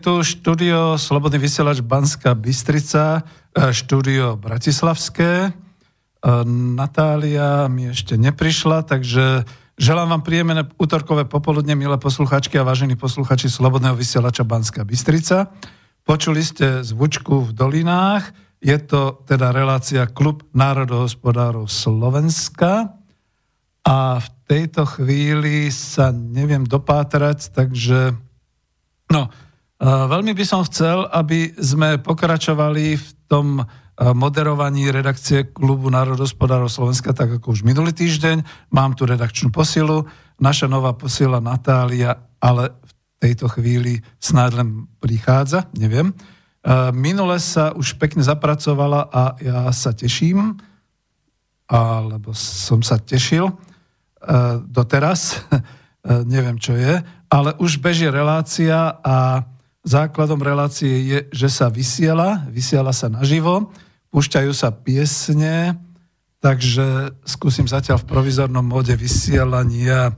tu štúdio Slobodný vysielač Banská Bystrica, e, štúdio Bratislavské. E, Natália mi ešte neprišla, takže želám vám príjemné útorkové popoludne, milé posluchačky a vážení posluchači Slobodného vysielača Banská Bystrica. Počuli ste zvučku v dolinách, je to teda relácia Klub národohospodárov Slovenska a v tejto chvíli sa neviem dopátrať, takže No, veľmi by som chcel, aby sme pokračovali v tom uh, moderovaní redakcie Klubu národospodárov Slovenska, tak ako už minulý týždeň. Mám tu redakčnú posilu, naša nová posila Natália, ale v tejto chvíli snáď len prichádza, neviem. Uh, Minule sa už pekne zapracovala a ja sa teším, alebo som sa tešil doteraz, neviem čo je, ale už beží relácia a základom relácie je, že sa vysiela, vysiela sa naživo, púšťajú sa piesne, takže skúsim zatiaľ v provizornom móde vysielania.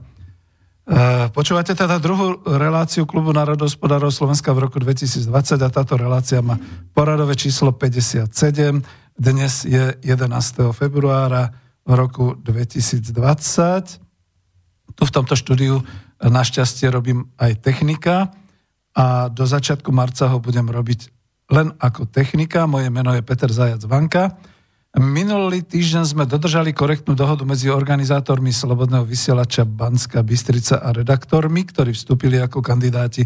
E, Počúvate teda druhú reláciu Klubu národospodárov Slovenska v roku 2020 a táto relácia má poradové číslo 57. Dnes je 11. februára v roku 2020. Tu v tomto štúdiu Našťastie robím aj technika a do začiatku marca ho budem robiť len ako technika. Moje meno je Peter Zajac Vanka. Minulý týždeň sme dodržali korektnú dohodu medzi organizátormi Slobodného vysielača Banska Bystrica a redaktormi, ktorí vstúpili ako kandidáti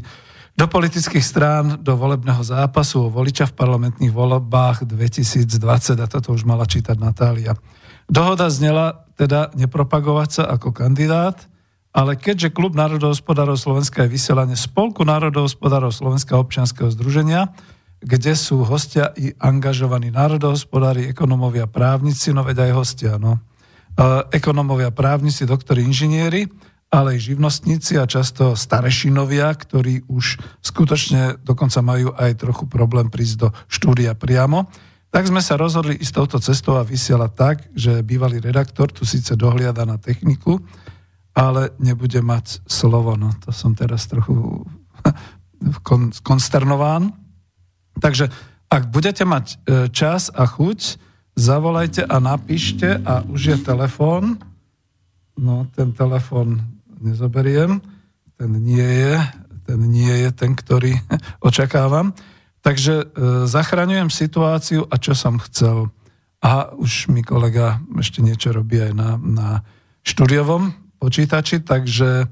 do politických strán, do volebného zápasu o voliča v parlamentných voľbách 2020 a toto už mala čítať Natália. Dohoda znela teda nepropagovať sa ako kandidát, ale keďže Klub národohospodárov Slovenska je vysielanie Spolku národohospodárov Slovenského občianskeho združenia, kde sú hostia i angažovaní národohospodári, ekonomovia, právnici, no veď aj hostia, no. E, ekonomovia, právnici, doktori, inžinieri ale aj živnostníci a často starešinovia, ktorí už skutočne dokonca majú aj trochu problém prísť do štúdia priamo. Tak sme sa rozhodli ísť touto cestou a vysielať tak, že bývalý redaktor tu síce dohliada na techniku, ale nebude mať slovo. No to som teraz trochu konsternován. Takže ak budete mať e, čas a chuť, zavolajte a napíšte a už je telefón. No, ten telefón nezoberiem. Ten nie je, ten nie je ten, ktorý očakávam. Takže e, zachraňujem situáciu a čo som chcel. A už mi kolega ešte niečo robí aj na, na štúdiovom počítači, takže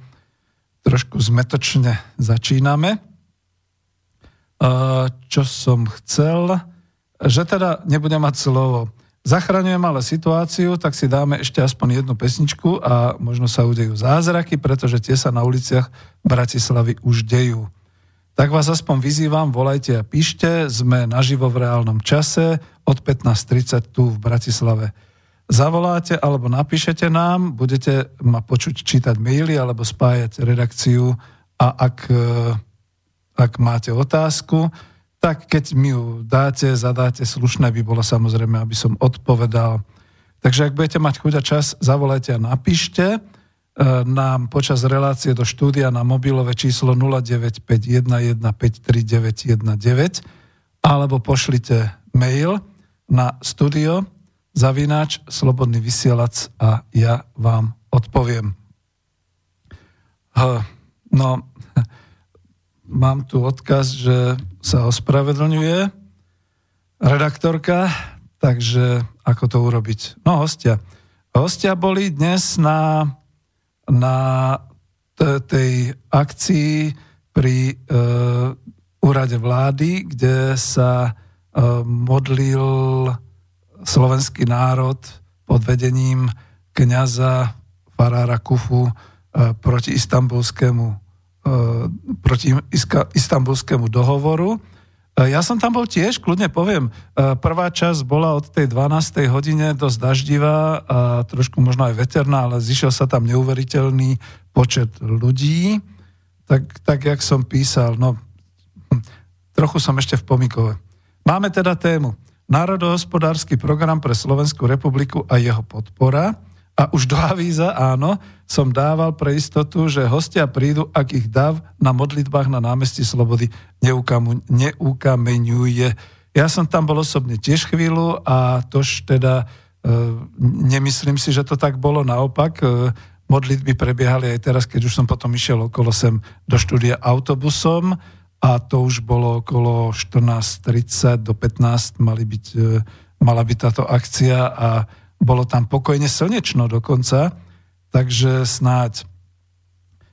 trošku zmetočne začíname. Čo som chcel? Že teda nebudem mať slovo. Zachraňujem ale situáciu, tak si dáme ešte aspoň jednu pesničku a možno sa udejú zázraky, pretože tie sa na uliciach Bratislavy už dejú. Tak vás aspoň vyzývam, volajte a píšte, sme naživo v reálnom čase od 15.30 tu v Bratislave. Zavoláte alebo napíšete nám, budete ma počuť čítať maily alebo spájať redakciu a ak ak máte otázku, tak keď mi ju dáte, zadáte slušné, by bolo samozrejme, aby som odpovedal. Takže ak budete mať chuť a čas, zavolajte a napíšte e, nám počas relácie do štúdia na mobilové číslo 0951153919 alebo pošlite mail na studio zavináč slobodný vysielac a ja vám odpoviem. No, mám tu odkaz, že sa ospravedlňuje redaktorka, takže ako to urobiť? No, hostia. Hostia boli dnes na, na tej akcii pri e, úrade vlády, kde sa e, modlil slovenský národ pod vedením kniaza Farára Kufu e, proti istambulskému E, proti istambulskému dohovoru. E, ja som tam bol tiež, kľudne poviem. Prvá časť bola od tej 12. hodine dosť daždivá a trošku možno aj veterná, ale zišiel sa tam neuveriteľný počet ľudí. Tak, tak jak som písal, no hm, trochu som ešte v pomikove. Máme teda tému Národohospodársky program pre Slovenskú republiku a jeho podpora – a už do avíza, áno, som dával pre istotu, že hostia prídu, ak ich dav na modlitbách na námestí Slobody neukameňuje. Ja som tam bol osobne tiež chvíľu a tož teda e, nemyslím si, že to tak bolo naopak. E, modlitby prebiehali aj teraz, keď už som potom išiel okolo sem do štúdia autobusom a to už bolo okolo 14.30 do 15 mali byť, e, mala byť táto akcia a bolo tam pokojne slnečno dokonca, takže snáď,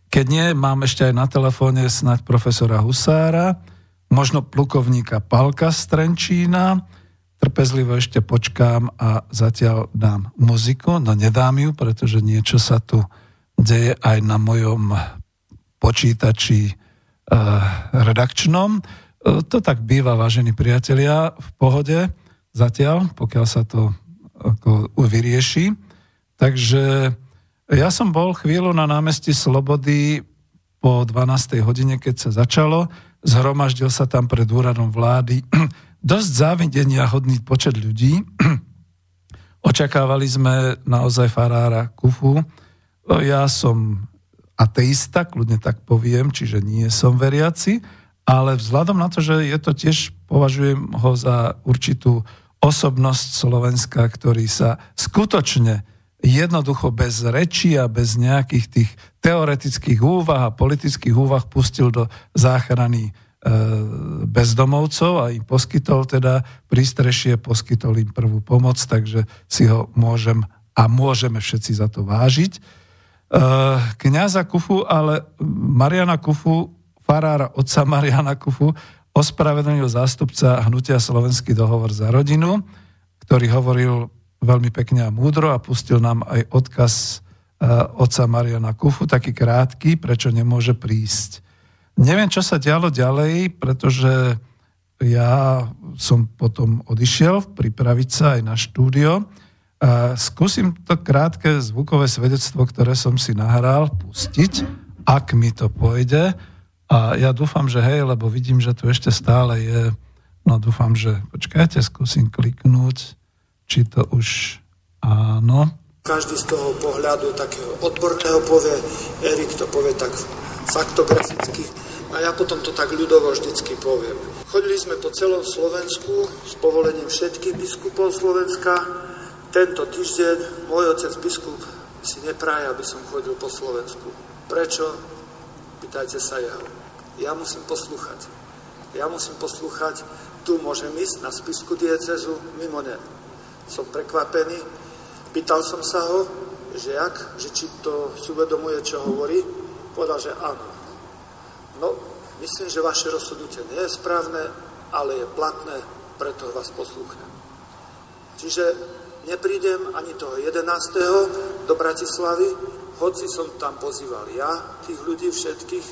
keď nie, mám ešte aj na telefóne snáď profesora Husára, možno plukovníka Palka z Trenčína, trpezlivo ešte počkám a zatiaľ dám muziku, no nedám ju, pretože niečo sa tu deje aj na mojom počítači redakčnom. E, to tak býva, vážení priatelia, v pohode zatiaľ, pokiaľ sa to ako vyrieši. Takže ja som bol chvíľu na námestí Slobody po 12. hodine, keď sa začalo. Zhromaždil sa tam pred úradom vlády dosť závidenia hodný počet ľudí. Očakávali sme naozaj farára Kufu. Ja som ateista, kľudne tak poviem, čiže nie som veriaci, ale vzhľadom na to, že je to tiež, považujem ho za určitú osobnosť Slovenska, ktorý sa skutočne jednoducho bez rečí a bez nejakých tých teoretických úvah a politických úvah pustil do záchrany e, bezdomovcov a im poskytol teda prístrešie, poskytol im prvú pomoc, takže si ho môžem a môžeme všetci za to vážiť. E, kňaza Kufu, ale Mariana Kufu, farára otca Mariana Kufu, ospravedlnil zástupca hnutia Slovenský dohovor za rodinu, ktorý hovoril veľmi pekne a múdro a pustil nám aj odkaz uh, otca Mariana Kufu, taký krátky, prečo nemôže prísť. Neviem, čo sa dialo ďalej, pretože ja som potom odišiel pripraviť sa aj na štúdio. Skúsim to krátke zvukové svedectvo, ktoré som si nahral, pustiť, ak mi to pôjde. A ja dúfam, že hej, lebo vidím, že tu ešte stále je, no dúfam, že počkajte, skúsim kliknúť, či to už áno. Každý z toho pohľadu takého odborného povie, Erik to povie tak faktograficky a ja potom to tak ľudovo vždycky poviem. Chodili sme po celom Slovensku s povolením všetkých biskupov Slovenska, tento týždeň môj otec biskup si nepraje, aby som chodil po Slovensku. Prečo? Pýtajte sa jeho. Ja musím poslúchať. Ja musím poslúchať. Tu môžem ísť na spisku diecezu, mimo ne. Som prekvapený. Pýtal som sa ho, že jak, že či to si uvedomuje, čo hovorí. Povedal, že áno. No, myslím, že vaše rozhodnutie nie je správne, ale je platné, preto vás poslúchnem. Čiže neprídem ani toho 11. do Bratislavy, hoci som tam pozýval ja, tých ľudí všetkých,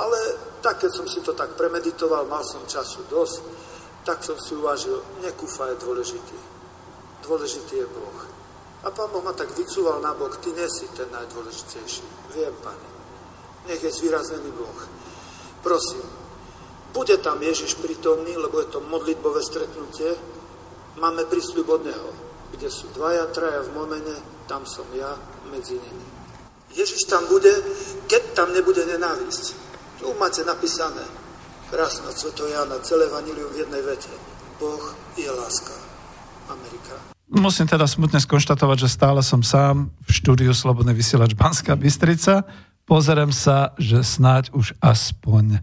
ale tak, keď som si to tak premeditoval, mal som času dosť, tak som si uvažil, nekúfa je dôležitý. Dôležitý je Boh. A pán Boh ma tak vycúval na bok, ty nesi ten najdôležitejší. Viem, pane. Nech je zvýraznený Boh. Prosím, bude tam Ježiš prítomný, lebo je to modlitbové stretnutie, máme prísľub od Neho kde sú dvaja, traja v momene, tam som ja medzi nimi. Ježiš tam bude, keď tam nebude nenávisť. Tu máte napísané, krásna Sveto Jana, celé vanilium v jednej vete. Boh je láska. Amerika. Musím teda smutne skonštatovať, že stále som sám v štúdiu Slobodný vysielač Banská Bystrica. Pozerám sa, že snáď už aspoň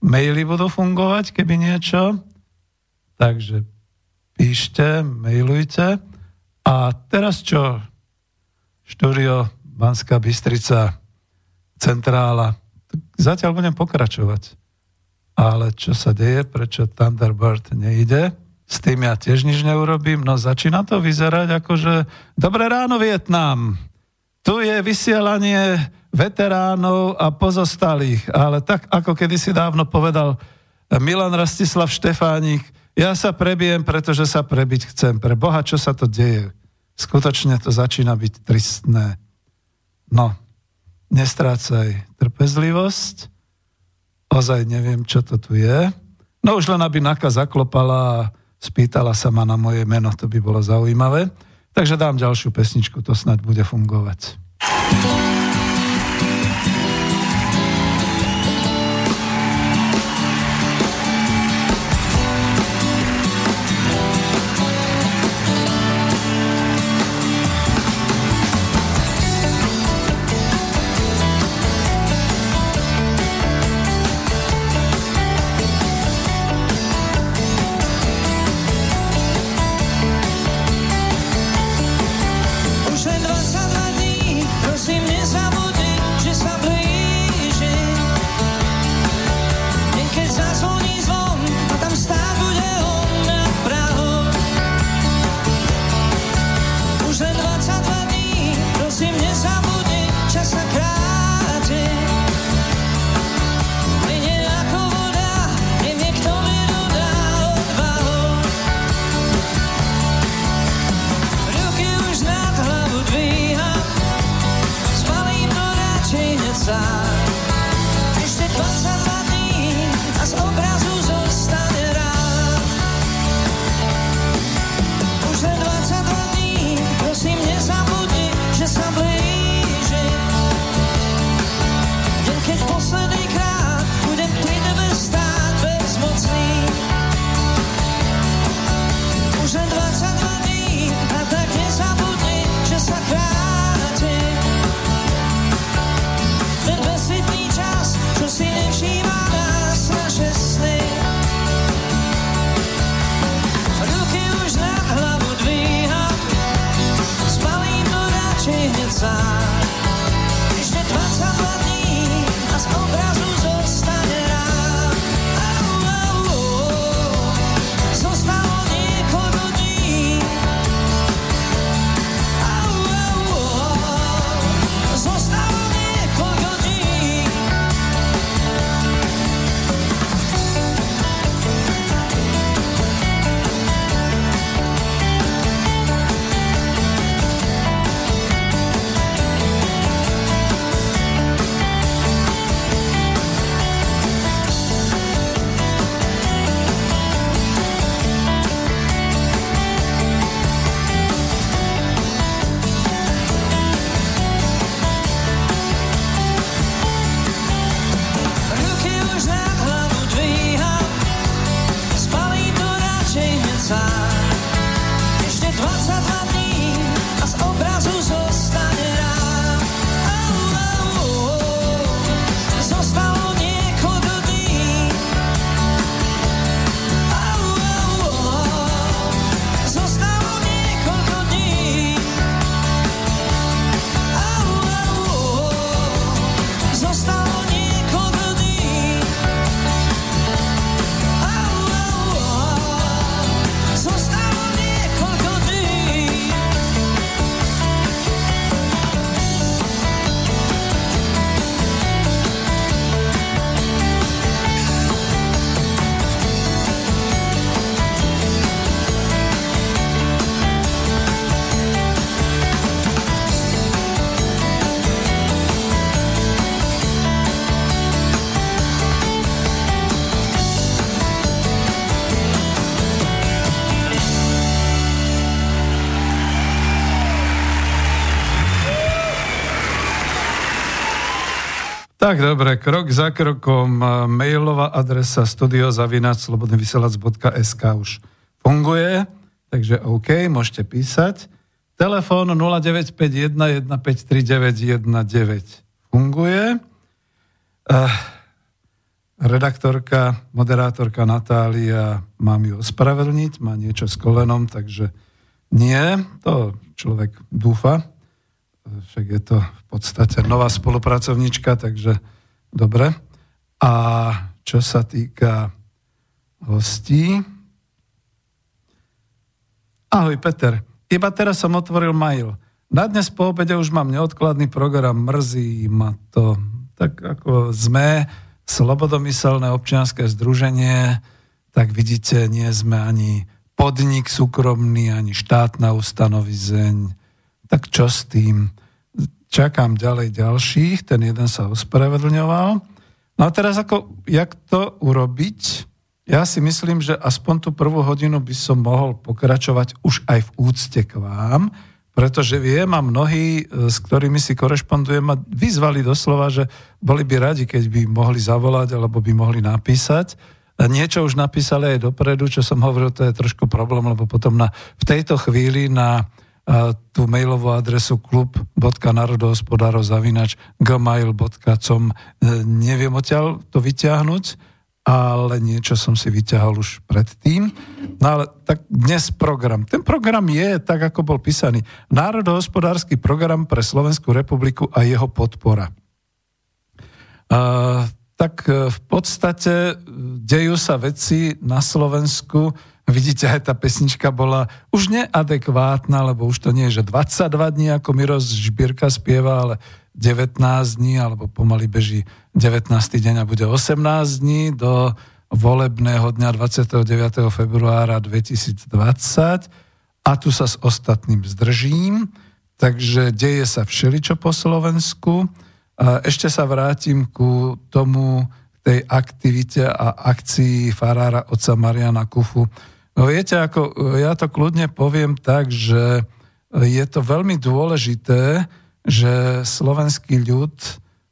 maily budú fungovať, keby niečo. Takže píšte, mailujte. A teraz čo? Štúdio Banská Bystrica, centrála. Zatiaľ budem pokračovať. Ale čo sa deje, prečo Thunderbird nejde? S tým ja tiež nič neurobím. No začína to vyzerať ako, že dobré ráno Vietnam. Tu je vysielanie veteránov a pozostalých. Ale tak, ako kedysi dávno povedal Milan Rastislav Štefánik, ja sa prebijem, pretože sa prebiť chcem. Pre Boha, čo sa to deje? Skutočne to začína byť tristné. No, nestrácaj trpezlivosť. Ozaj neviem, čo to tu je. No už len aby Naka zaklopala a spýtala sa ma na moje meno, to by bolo zaujímavé. Takže dám ďalšiu pesničku, to snad bude fungovať. Tak dobre, krok za krokom. Mailová adresa studiozavinačslobodnyvysielac.sk už funguje, takže OK, môžete písať. Telefón 0951 153919 funguje. Uh, redaktorka, moderátorka Natália, mám ju ospravedlniť, má niečo s kolenom, takže nie, to človek dúfa však je to v podstate nová spolupracovnička, takže dobre. A čo sa týka hostí... Ahoj Peter, iba teraz som otvoril mail. Na dnes po obede už mám neodkladný program, mrzí ma to. Tak ako sme slobodomyselné občianské združenie, tak vidíte, nie sme ani podnik súkromný, ani štátna ustanovizeň, tak čo s tým? Čakám ďalej ďalších, ten jeden sa ospravedlňoval. No a teraz ako, jak to urobiť? Ja si myslím, že aspoň tú prvú hodinu by som mohol pokračovať už aj v úcte k vám, pretože viem a mnohí, e, s ktorými si korešpondujem, ma vyzvali doslova, že boli by radi, keď by mohli zavolať alebo by mohli napísať. A niečo už napísali aj dopredu, čo som hovoril, to je trošku problém, lebo potom na, v tejto chvíli na tú mailovú adresu klub.narodohospodárov.gmail.com e, neviem odtiaľ to vyťahnuť, ale niečo som si vyťahol už predtým. No ale tak dnes program. Ten program je tak, ako bol písaný. Národohospodársky program pre Slovenskú republiku a jeho podpora. Uh, tak e, v podstate dejú sa veci na Slovensku, Vidíte, aj tá pesnička bola už neadekvátna, lebo už to nie je, že 22 dní, ako Miro Žbírka spieva, ale 19 dní, alebo pomaly beží 19. deň a bude 18 dní do volebného dňa 29. februára 2020 a tu sa s ostatným zdržím, takže deje sa všeličo po Slovensku. Ešte sa vrátim ku tomu, tej aktivite a akcii farára otca Mariana Kufu, No viete, ako ja to kľudne poviem tak, že je to veľmi dôležité, že slovenský ľud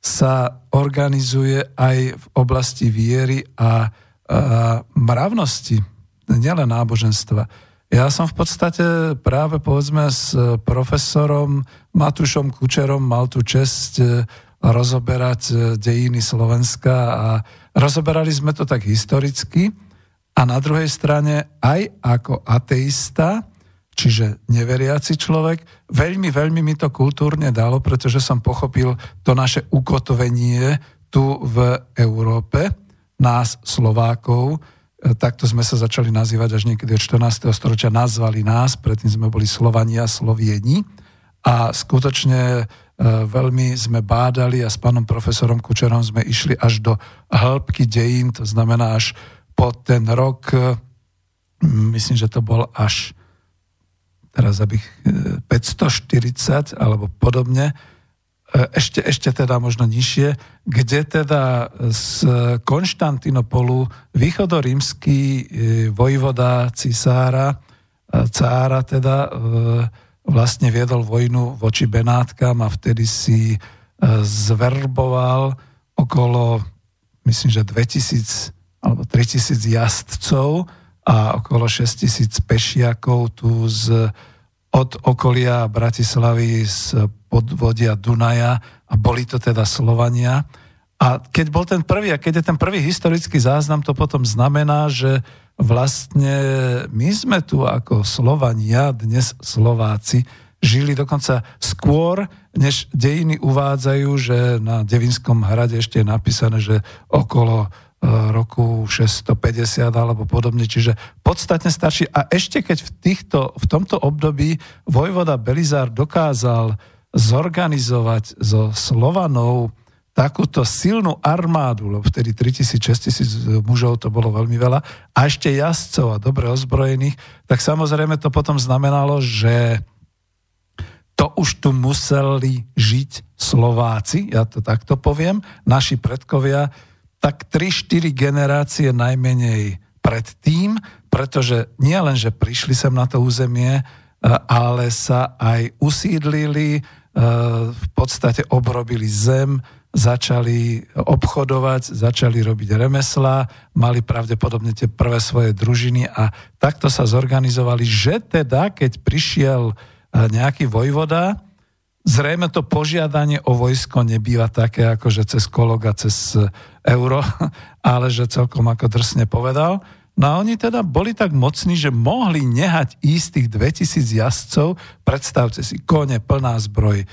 sa organizuje aj v oblasti viery a, a mravnosti, nielen náboženstva. Ja som v podstate práve povedzme s profesorom Matušom Kučerom mal tú čest e, rozoberať e, dejiny Slovenska a rozoberali sme to tak historicky, a na druhej strane aj ako ateista, čiže neveriaci človek, veľmi, veľmi mi to kultúrne dalo, pretože som pochopil to naše ukotvenie tu v Európe, nás Slovákov, e, takto sme sa začali nazývať až niekedy od 14. storočia, nazvali nás, predtým sme boli Slovania, Slovieni a skutočne e, veľmi sme bádali a s pánom profesorom Kučerom sme išli až do hĺbky dejín, to znamená až po ten rok, e, myslím, že to bol až teraz abych 540 e, alebo podobne, e, ešte, ešte teda možno nižšie, kde teda z Konštantinopolu východorímsky vojvoda cisára, cára teda vlastne viedol vojnu voči Benátkam a vtedy si zverboval okolo, myslím, že 2000 alebo 3000 jazdcov a okolo 6000 pešiakov tu z, od okolia Bratislavy z podvodia Dunaja a boli to teda Slovania. A keď bol ten prvý, a keď je ten prvý historický záznam, to potom znamená, že vlastne my sme tu ako Slovania, dnes Slováci, žili dokonca skôr, než dejiny uvádzajú, že na Devinskom hrade ešte je napísané, že okolo roku 650 alebo podobne, čiže podstatne starší. A ešte keď v, týchto, v tomto období vojvoda Belizár dokázal zorganizovať so Slovanov takúto silnú armádu, lebo vtedy 3000-6000 mužov to bolo veľmi veľa, a ešte jazdcov a dobre ozbrojených, tak samozrejme to potom znamenalo, že to už tu museli žiť Slováci, ja to takto poviem, naši predkovia, tak 3-4 generácie najmenej predtým, pretože nie len, že prišli sem na to územie, e, ale sa aj usídlili, e, v podstate obrobili zem, začali obchodovať, začali robiť remeslá, mali pravdepodobne tie prvé svoje družiny a takto sa zorganizovali, že teda, keď prišiel e, nejaký vojvoda, zrejme to požiadanie o vojsko nebýva také, ako že cez kologa, cez euro, ale že celkom ako drsne povedal. No a oni teda boli tak mocní, že mohli nehať ísť tých 2000 jazdcov, predstavte si, kone, plná zbroj, e,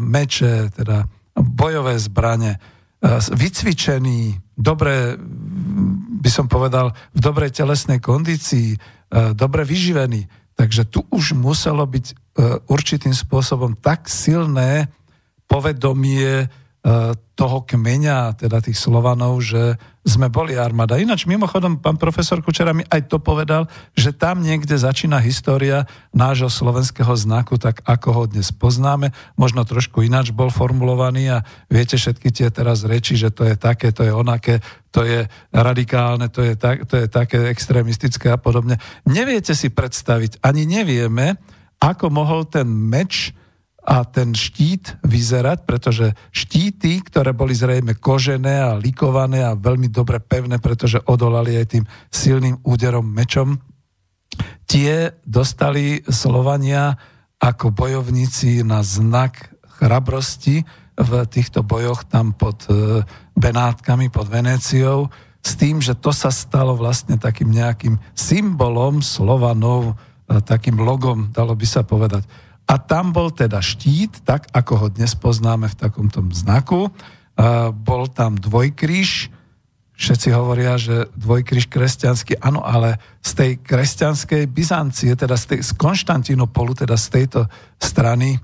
meče, teda bojové zbrane, e, vycvičený, dobre, by som povedal, v dobrej telesnej kondícii, e, dobre vyživený. Takže tu už muselo byť e, určitým spôsobom tak silné povedomie toho kmeňa, teda tých Slovanov, že sme boli armáda. Ináč mimochodom, pán profesor Kučera mi aj to povedal, že tam niekde začína história nášho slovenského znaku, tak ako ho dnes poznáme. Možno trošku ináč bol formulovaný a viete všetky tie teraz reči, že to je také, to je onaké, to je radikálne, to je, tak, to je také extrémistické a podobne. Neviete si predstaviť, ani nevieme, ako mohol ten meč a ten štít vyzerať, pretože štíty, ktoré boli zrejme kožené a likované a veľmi dobre pevné, pretože odolali aj tým silným úderom mečom, tie dostali Slovania ako bojovníci na znak chrabrosti v týchto bojoch tam pod e, Benátkami, pod Venéciou, s tým, že to sa stalo vlastne takým nejakým symbolom Slovanov, takým logom, dalo by sa povedať. A tam bol teda štít, tak ako ho dnes poznáme v takomto znaku. Bol tam dvojkríž, všetci hovoria, že dvojkríž kresťanský, áno, ale z tej kresťanskej Byzancie, teda z, tej, z Konštantinopolu, teda z tejto strany,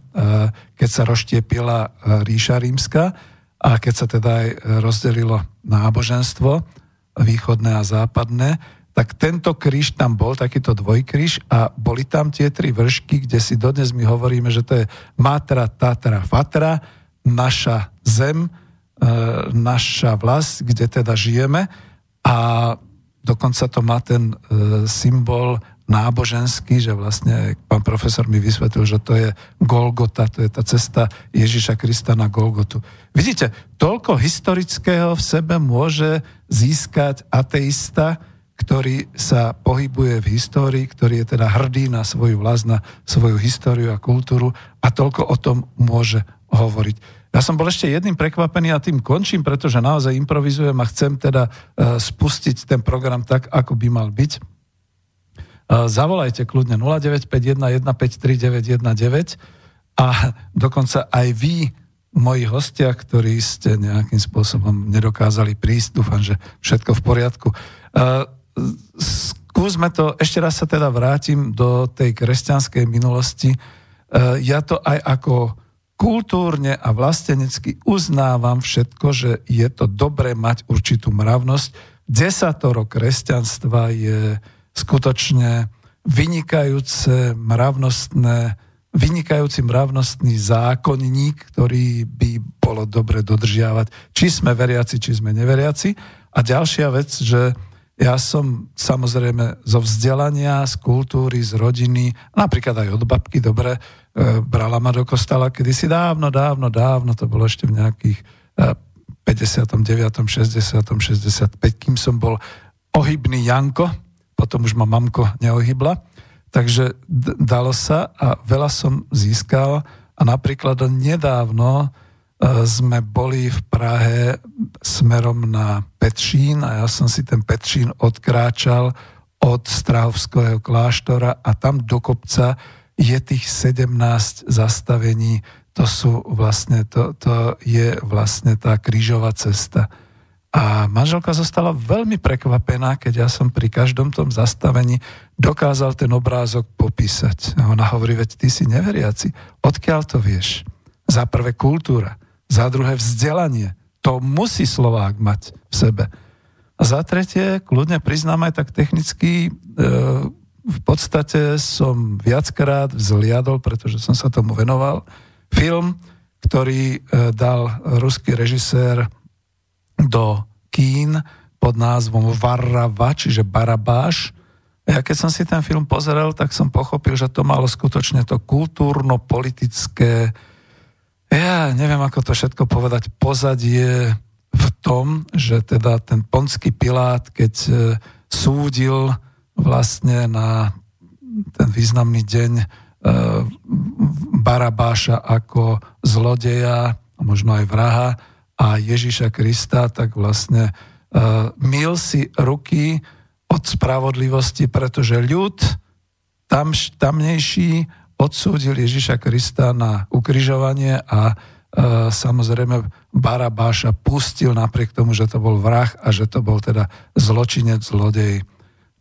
keď sa rozštiepila ríša rímska a keď sa teda aj rozdelilo náboženstvo východné a západné, tak tento kríž tam bol, takýto dvojkríž a boli tam tie tri vršky, kde si dodnes my hovoríme, že to je Matra, Tatra, Fatra, naša zem, e, naša vlast, kde teda žijeme a dokonca to má ten e, symbol náboženský, že vlastne pán profesor mi vysvetlil, že to je Golgota, to je tá cesta Ježiša Krista na Golgotu. Vidíte, toľko historického v sebe môže získať ateista, ktorý sa pohybuje v histórii, ktorý je teda hrdý na svoju vlast, na svoju históriu a kultúru a toľko o tom môže hovoriť. Ja som bol ešte jedným prekvapený a tým končím, pretože naozaj improvizujem a chcem teda e, spustiť ten program tak, ako by mal byť. E, zavolajte kľudne 0951 153 a dokonca aj vy, moji hostia, ktorí ste nejakým spôsobom nedokázali prísť, dúfam, že všetko v poriadku. Skúsme to, ešte raz sa teda vrátim do tej kresťanskej minulosti. E, ja to aj ako kultúrne a vlastenecky uznávam všetko, že je to dobré mať určitú mravnosť. Desatoro kresťanstva je skutočne vynikajúce mravnostné, vynikajúci mravnostný zákonník, ktorý by bolo dobre dodržiavať, či sme veriaci, či sme neveriaci. A ďalšia vec, že ja som samozrejme zo vzdelania, z kultúry, z rodiny, napríklad aj od babky, dobre, e, brala ma do kostela kedysi dávno, dávno, dávno, to bolo ešte v nejakých e, 59., 60., 65, kým som bol ohybný Janko, potom už ma mamko neohybla, takže d- dalo sa a veľa som získal a napríklad nedávno sme boli v Prahe smerom na Petšín a ja som si ten Petšín odkráčal od Strahovského kláštora a tam do kopca je tých 17 zastavení, to sú vlastne, to, to je vlastne tá krížová cesta. A manželka zostala veľmi prekvapená, keď ja som pri každom tom zastavení dokázal ten obrázok popísať. A ona hovorí, veď ty si neveriaci, odkiaľ to vieš? Za prvé kultúra, za druhé vzdelanie. To musí Slovák mať v sebe. A za tretie, kľudne priznám aj tak technicky, e, v podstate som viackrát vzliadol, pretože som sa tomu venoval, film, ktorý e, dal ruský režisér do kín pod názvom Varrava, čiže Barabáš. Ja keď som si ten film pozrel, tak som pochopil, že to malo skutočne to kultúrno-politické Ja neviem, ako to všetko povedať. Pozadie v tom, že teda ten ponský Pilát, keď e, súdil vlastne na ten významný deň e, Barabáša ako zlodeja, možno aj vraha a Ježiša Krista, tak vlastne uh, mil si ruky od spravodlivosti, pretože ľud tam, tamnejší odsúdil Ježiša Krista na ukrižovanie a uh, samozrejme Barabáša pustil napriek tomu, že to bol vrah a že to bol teda zločinec, zlodej.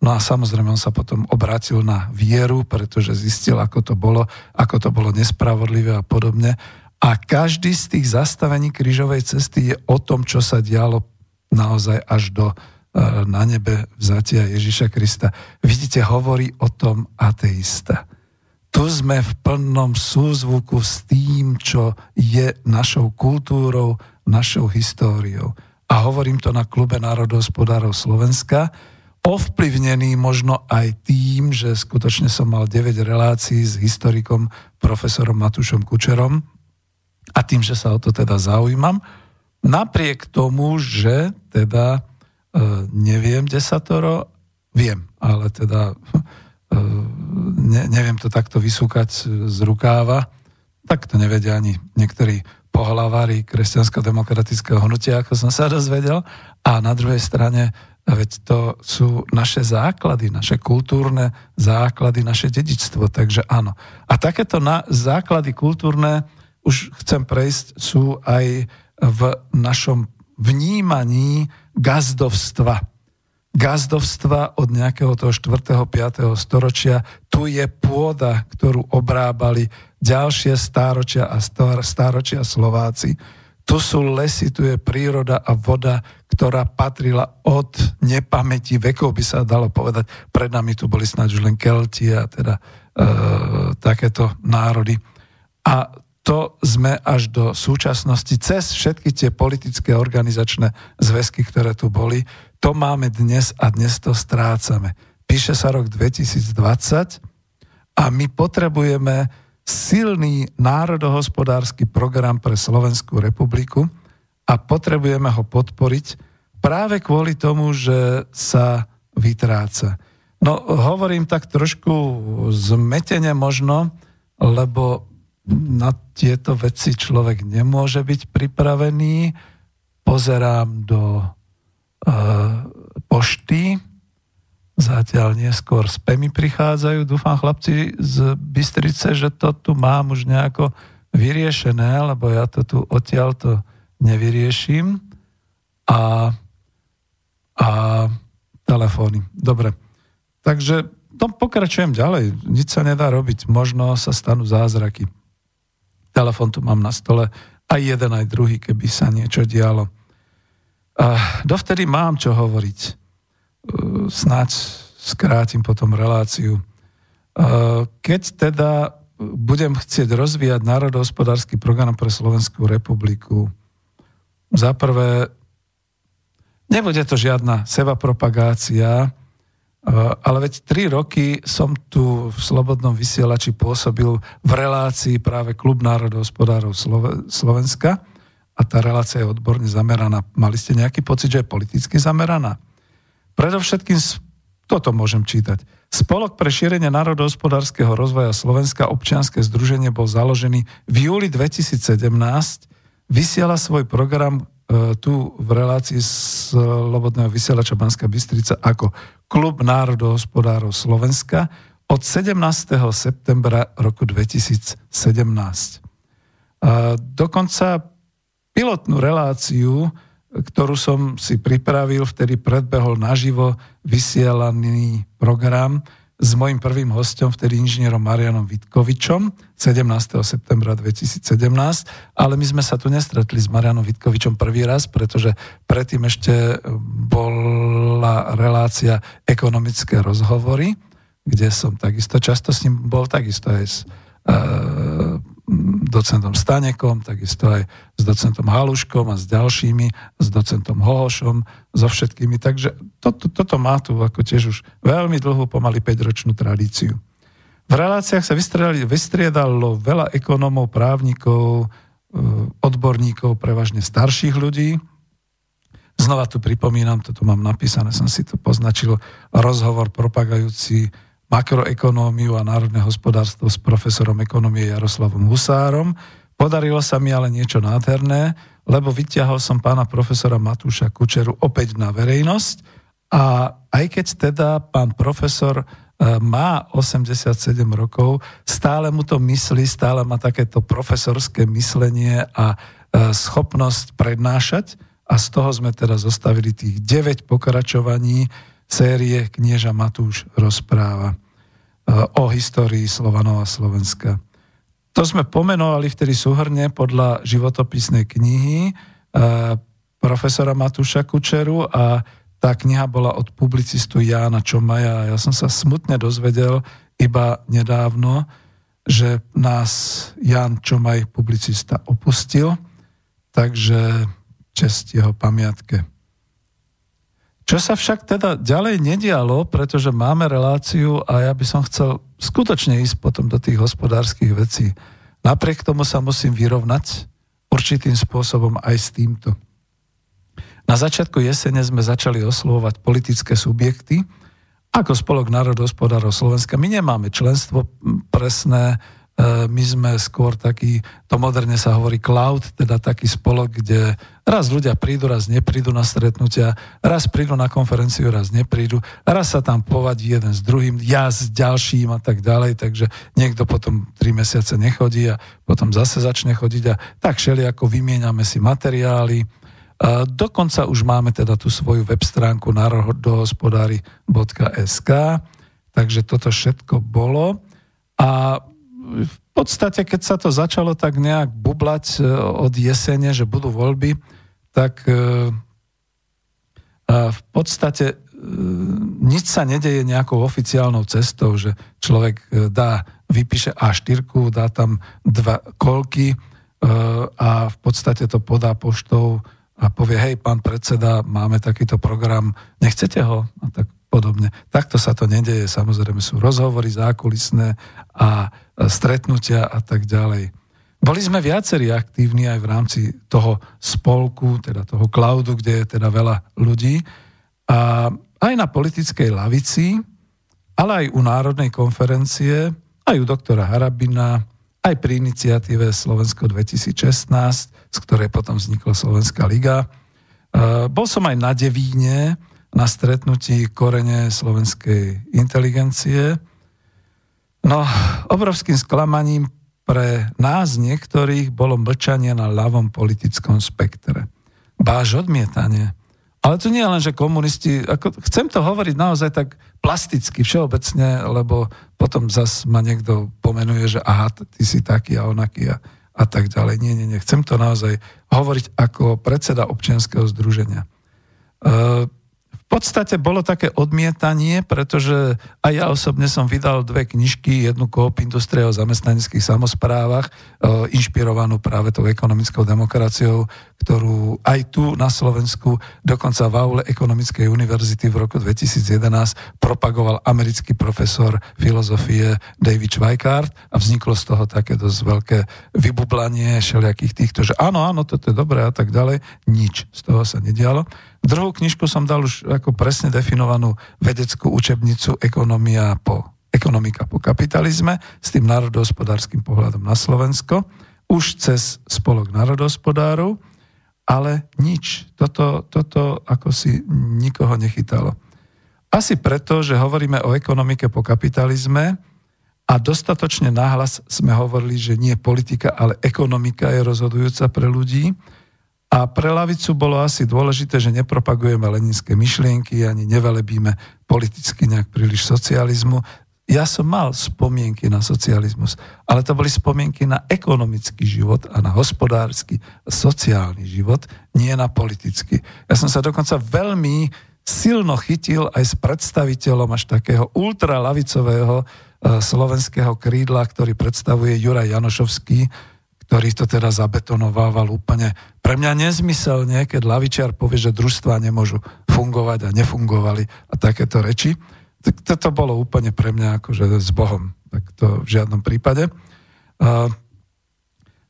No a samozrejme on sa potom obratil na vieru, pretože zistil, ako to bolo, ako to bolo nespravodlivé a podobne. A každý z tých zastavení krížovej cesty je o tom, čo sa dialo naozaj až do e, na nebe vzatia Ježiša Krista. Vidíte, hovorí o tom ateista. Tu sme v plnom súzvuku s tým, čo je našou kultúrou, našou históriou. A hovorím to na klube národohospodárov Slovenska, ovplyvnený možno aj tým, že skutočne som mal 9 relácií s historikom profesorom Matušom Kučerom a tým, že sa o to teda zaujímam. Napriek tomu, že teda e, neviem desatoro, viem, ale teda e, ne, neviem to takto vysúkať z rukáva, tak to nevedia ani niektorí pohlavári kresťansko-demokratického hnutia, ako som sa dozvedel. A na druhej strane Veď to sú naše základy, naše kultúrne základy, naše dedičstvo. Takže áno. A takéto na, základy kultúrne, už chcem prejsť, sú aj v našom vnímaní gazdovstva. Gazdovstva od nejakého toho 4. 5. storočia. Tu je pôda, ktorú obrábali ďalšie stáročia a stáročia Slováci tu sú lesy, tu je príroda a voda, ktorá patrila od nepamäti vekov, by sa dalo povedať. Pred nami tu boli snáď už len Kelti a teda e, takéto národy. A to sme až do súčasnosti, cez všetky tie politické organizačné zväzky, ktoré tu boli, to máme dnes a dnes to strácame. Píše sa rok 2020 a my potrebujeme silný národohospodársky program pre Slovenskú republiku a potrebujeme ho podporiť práve kvôli tomu, že sa vytráca. No, hovorím tak trošku zmetene možno, lebo na tieto veci človek nemôže byť pripravený. Pozerám do pošty, Zatiaľ neskôr spemy prichádzajú. Dúfam, chlapci z Bystrice, že to tu mám už nejako vyriešené, lebo ja to tu odtiaľ to nevyrieším. A, a telefóny. Dobre. Takže to pokračujem ďalej. Nič sa nedá robiť. Možno sa stanú zázraky. Telefón tu mám na stole. Aj jeden, aj druhý, keby sa niečo dialo. A dovtedy mám čo hovoriť snáď skrátim potom reláciu. Keď teda budem chcieť rozvíjať národohospodársky program pre Slovenskú republiku, za prvé, nebude to žiadna seba propagácia, ale veď tri roky som tu v Slobodnom vysielači pôsobil v relácii práve Klub národohospodárov Slovenska a tá relácia je odborne zameraná. Mali ste nejaký pocit, že je politicky zameraná? Predovšetkým toto môžem čítať. Spolok pre šírenie národohospodárskeho rozvoja Slovenska občianske združenie bol založený v júli 2017. Vysiela svoj program e, tu v relácii Slobodného vysielača Banská Bystrica ako Klub národohospodárov Slovenska od 17. septembra roku 2017. A dokonca pilotnú reláciu ktorú som si pripravil, vtedy predbehol naživo vysielaný program s mojim prvým hostom, vtedy inžinierom Marianom Vitkovičom 17. septembra 2017, ale my sme sa tu nestretli s Marianom Vitkovičom prvý raz, pretože predtým ešte bola relácia ekonomické rozhovory, kde som takisto často s ním bol, takisto aj s uh, docentom Stanekom, takisto aj s docentom Haluškom a s ďalšími, s docentom Hohošom, so všetkými. Takže toto, toto má tu ako tiež už veľmi dlhú, pomaly 5-ročnú tradíciu. V reláciách sa vystriedalo veľa ekonómov, právnikov, odborníkov, prevažne starších ľudí. Znova tu pripomínam, to tu mám napísané, som si to poznačil, rozhovor propagajúci makroekonómiu a národné hospodárstvo s profesorom ekonomie Jaroslavom Husárom. Podarilo sa mi ale niečo nádherné, lebo vyťahol som pána profesora Matúša Kučeru opäť na verejnosť. A aj keď teda pán profesor E, má 87 rokov, stále mu to myslí, stále má takéto profesorské myslenie a e, schopnosť prednášať. A z toho sme teda zostavili tých 9 pokračovaní. Série Knieža Matúš rozpráva o histórii Slovanov a Slovenska. To sme pomenovali vtedy súhrne podľa životopisnej knihy profesora Matúša Kučeru a tá kniha bola od publicistu Jána Čomaja ja som sa smutne dozvedel iba nedávno, že nás Ján Čomaj, publicista, opustil, takže čest jeho pamiatke. Čo sa však teda ďalej nedialo, pretože máme reláciu a ja by som chcel skutočne ísť potom do tých hospodárskych vecí. Napriek tomu sa musím vyrovnať určitým spôsobom aj s týmto. Na začiatku jesene sme začali oslovovať politické subjekty ako Spolok národohospodárov Slovenska. My nemáme členstvo presné, my sme skôr taký, to moderne sa hovorí cloud, teda taký spolok, kde raz ľudia prídu, raz neprídu na stretnutia, raz prídu na konferenciu, raz neprídu, raz sa tam povadí jeden s druhým, ja s ďalším a tak ďalej, takže niekto potom tri mesiace nechodí a potom zase začne chodiť a tak šeli ako vymieňame si materiály, Dokonca už máme teda tú svoju web stránku národohospodári.sk, takže toto všetko bolo. A v podstate, keď sa to začalo tak nejak bublať e, od jesene, že budú voľby, tak e, v podstate e, nič sa nedeje nejakou oficiálnou cestou, že človek dá, vypíše A4, dá tam dva kolky a v podstate to podá poštou a povie, hej, pán predseda, máme takýto program, nechcete ho? A tak podobne. Takto sa to nedeje, samozrejme sú rozhovory zákulisné a stretnutia a tak ďalej. Boli sme viacerí aktívni aj v rámci toho spolku, teda toho cloudu, kde je teda veľa ľudí. A aj na politickej lavici, ale aj u Národnej konferencie, aj u doktora Harabina, aj pri iniciatíve Slovensko 2016, z ktorej potom vznikla Slovenská liga. E, bol som aj na Devíne, na stretnutí korene slovenskej inteligencie. No, obrovským sklamaním pre nás niektorých bolo mlčanie na ľavom politickom spektre. Báž odmietanie. Ale to nie len, že komunisti, ako, chcem to hovoriť naozaj tak plasticky, všeobecne, lebo potom zas ma niekto pomenuje, že aha, ty si taký a onaký a, a tak ďalej. Nie, nie, nie. Chcem to naozaj hovoriť ako predseda občianského združenia. Uh, podstate bolo také odmietanie, pretože aj ja osobne som vydal dve knižky, jednu Coop Industrie o zamestnaneckých samozprávach, e, inšpirovanú práve tou ekonomickou demokraciou, ktorú aj tu na Slovensku, dokonca v aule Ekonomickej univerzity v roku 2011 propagoval americký profesor filozofie David Schweikart a vzniklo z toho také dosť veľké vybublanie všelijakých týchto, že áno, áno, toto je dobré a tak ďalej. Nič z toho sa nedialo. Druhú knižku som dal už ako presne definovanú vedeckú učebnicu ekonomia po, ekonomika po kapitalizme s tým národohospodárským pohľadom na Slovensko, už cez spolok národohospodárov, ale nič. Toto, toto ako si nikoho nechytalo. Asi preto, že hovoríme o ekonomike po kapitalizme a dostatočne nahlas sme hovorili, že nie politika, ale ekonomika je rozhodujúca pre ľudí a pre lavicu bolo asi dôležité, že nepropagujeme leninské myšlienky, ani nevelebíme politicky nejak príliš socializmu. Ja som mal spomienky na socializmus, ale to boli spomienky na ekonomický život a na hospodársky, sociálny život, nie na politický. Ja som sa dokonca veľmi silno chytil aj s predstaviteľom až takého ultralavicového eh, slovenského krídla, ktorý predstavuje Juraj Janošovský, ktorý to teda zabetonovával úplne pre mňa nezmyselne, keď lavičiar povie, že družstva nemôžu fungovať a nefungovali a takéto reči. Tak toto bolo úplne pre mňa akože s Bohom. Tak to v žiadnom prípade.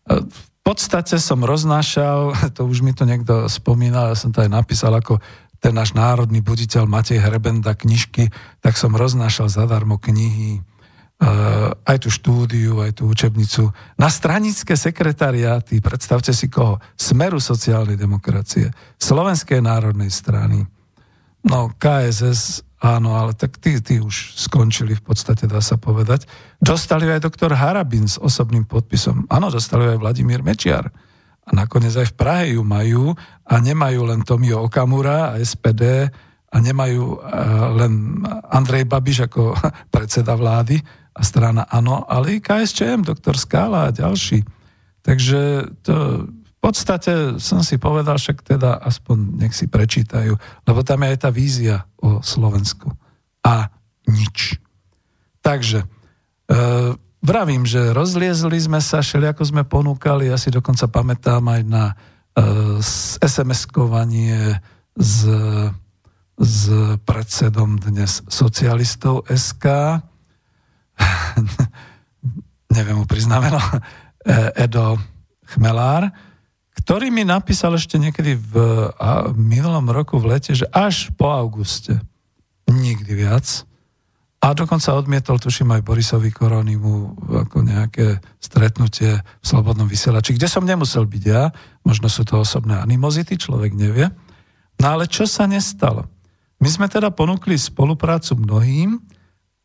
V podstate som roznášal, to už mi to niekto spomínal, ja som to aj napísal ako ten náš národný buditeľ Matej Hrebenda knižky, tak som roznášal zadarmo knihy, aj tú štúdiu, aj tú učebnicu. Na stranické sekretariáty, predstavte si koho, Smeru sociálnej demokracie, Slovenskej národnej strany, no KSS Áno, ale tak tí, tí už skončili v podstate, dá sa povedať. Dostali aj doktor Harabin s osobným podpisom. Áno, dostali aj Vladimír Mečiar. A nakoniec aj v Prahe ju majú a nemajú len Tomio Okamura a SPD a nemajú uh, len Andrej Babiš ako predseda vlády a strana Áno, ale i KSČM, doktor Skála a ďalší. Takže to podstate som si povedal, však teda aspoň nech si prečítajú, lebo tam je aj tá vízia o Slovensku. A nič. Takže, e, vravím, že rozliezli sme sa, šeli ako sme ponúkali, ja si dokonca pamätám aj na e, SMS-kovanie s, s predsedom dnes socialistov SK. Neviem mu priznameno. E, Edo Chmelár ktorý mi napísal ešte niekedy v minulom roku v lete, že až po auguste. Nikdy viac. A dokonca odmietol, tuším, aj Borisovi Koronimu ako nejaké stretnutie v Slobodnom vysielači, kde som nemusel byť ja. Možno sú to osobné animozity, človek nevie. No ale čo sa nestalo? My sme teda ponúkli spoluprácu mnohým,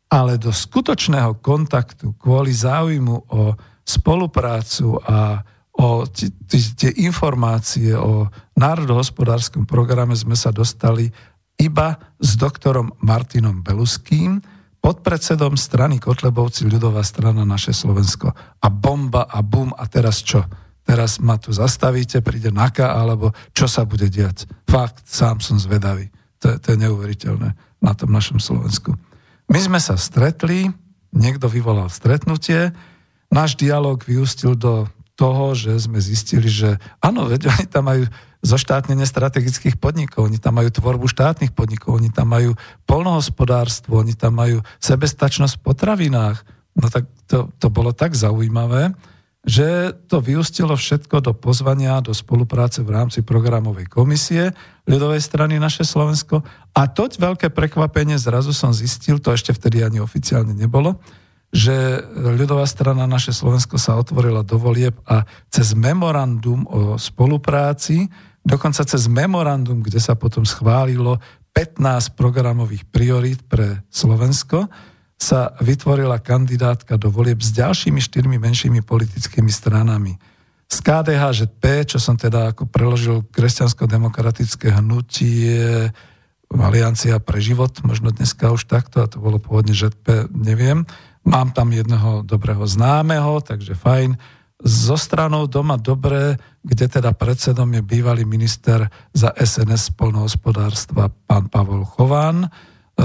ale do skutočného kontaktu kvôli záujmu o spoluprácu a o tie informácie o národohospodárskom programe sme sa dostali iba s doktorom Martinom Beluským, podpredsedom strany Kotlebovci ľudová strana naše Slovensko. A bomba a bum a teraz čo? Teraz ma tu zastavíte, príde NAKA, alebo čo sa bude diať? Fakt, sám som zvedavý. To, to je neuveriteľné na tom našom Slovensku. My sme sa stretli, niekto vyvolal stretnutie, náš dialog vyústil do toho, že sme zistili, že áno, veď oni tam majú zoštátnenie strategických podnikov, oni tam majú tvorbu štátnych podnikov, oni tam majú polnohospodárstvo, oni tam majú sebestačnosť v potravinách. No tak to, to bolo tak zaujímavé, že to vyústilo všetko do pozvania, do spolupráce v rámci programovej komisie ľudovej strany naše Slovensko. A toť veľké prekvapenie zrazu som zistil, to ešte vtedy ani oficiálne nebolo, že ľudová strana naše Slovensko sa otvorila do volieb a cez memorandum o spolupráci, dokonca cez memorandum, kde sa potom schválilo 15 programových priorít pre Slovensko, sa vytvorila kandidátka do volieb s ďalšími štyrmi menšími politickými stranami. Z KDHŽP, čo som teda ako preložil kresťansko-demokratické hnutie, Aliancia pre život, možno dneska už takto, a to bolo pôvodne ŽP, neviem, Mám tam jedného dobrého známeho, takže fajn. Zo stranou doma dobre, kde teda predsedom je bývalý minister za SNS polnohospodárstva pán Pavol Chován.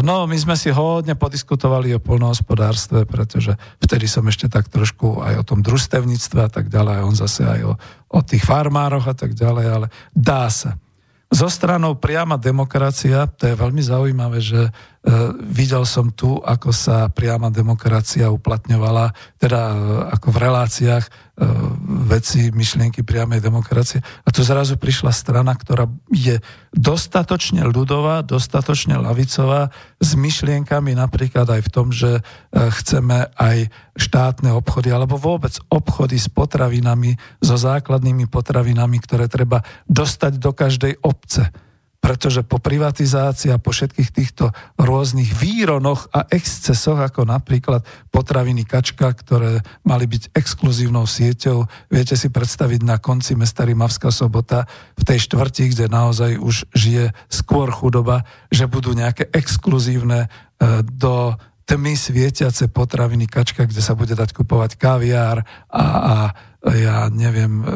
No, my sme si hodne podiskutovali o polnohospodárstve, pretože vtedy som ešte tak trošku aj o tom družstevníctve a tak ďalej, on zase aj o, o tých farmároch a tak ďalej, ale dá sa. Zo stranou priama demokracia, to je veľmi zaujímavé, že videl som tu, ako sa priama demokracia uplatňovala, teda e, ako v reláciách e, veci, myšlienky priamej demokracie. A tu zrazu prišla strana, ktorá je dostatočne ľudová, dostatočne lavicová, s myšlienkami napríklad aj v tom, že chceme aj štátne obchody, alebo vôbec obchody s potravinami, so základnými potravinami, ktoré treba dostať do každej obce pretože po privatizácii a po všetkých týchto rôznych výronoch a excesoch, ako napríklad potraviny Kačka, ktoré mali byť exkluzívnou sieťou, viete si predstaviť na konci mesta Rimavská sobota v tej štvrti, kde naozaj už žije skôr chudoba, že budú nejaké exkluzívne e, do tmy svietiace potraviny Kačka, kde sa bude dať kupovať kaviár a, a ja neviem, e,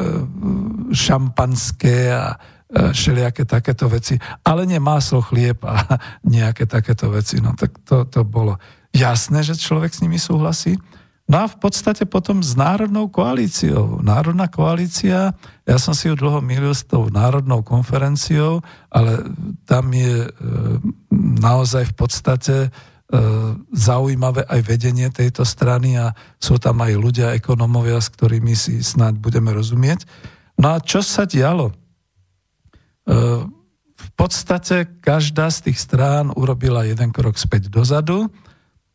šampanské a všelijaké takéto veci, ale nie maslo, chlieb a nejaké takéto veci. No tak to, to bolo jasné, že človek s nimi súhlasí. No a v podstate potom s Národnou koalíciou. Národná koalícia, ja som si ju dlho milil s tou Národnou konferenciou, ale tam je e, naozaj v podstate zaujímavé aj vedenie tejto strany a sú tam aj ľudia, ekonomovia, s ktorými si snáď budeme rozumieť. No a čo sa dialo? V podstate každá z tých strán urobila jeden krok späť dozadu.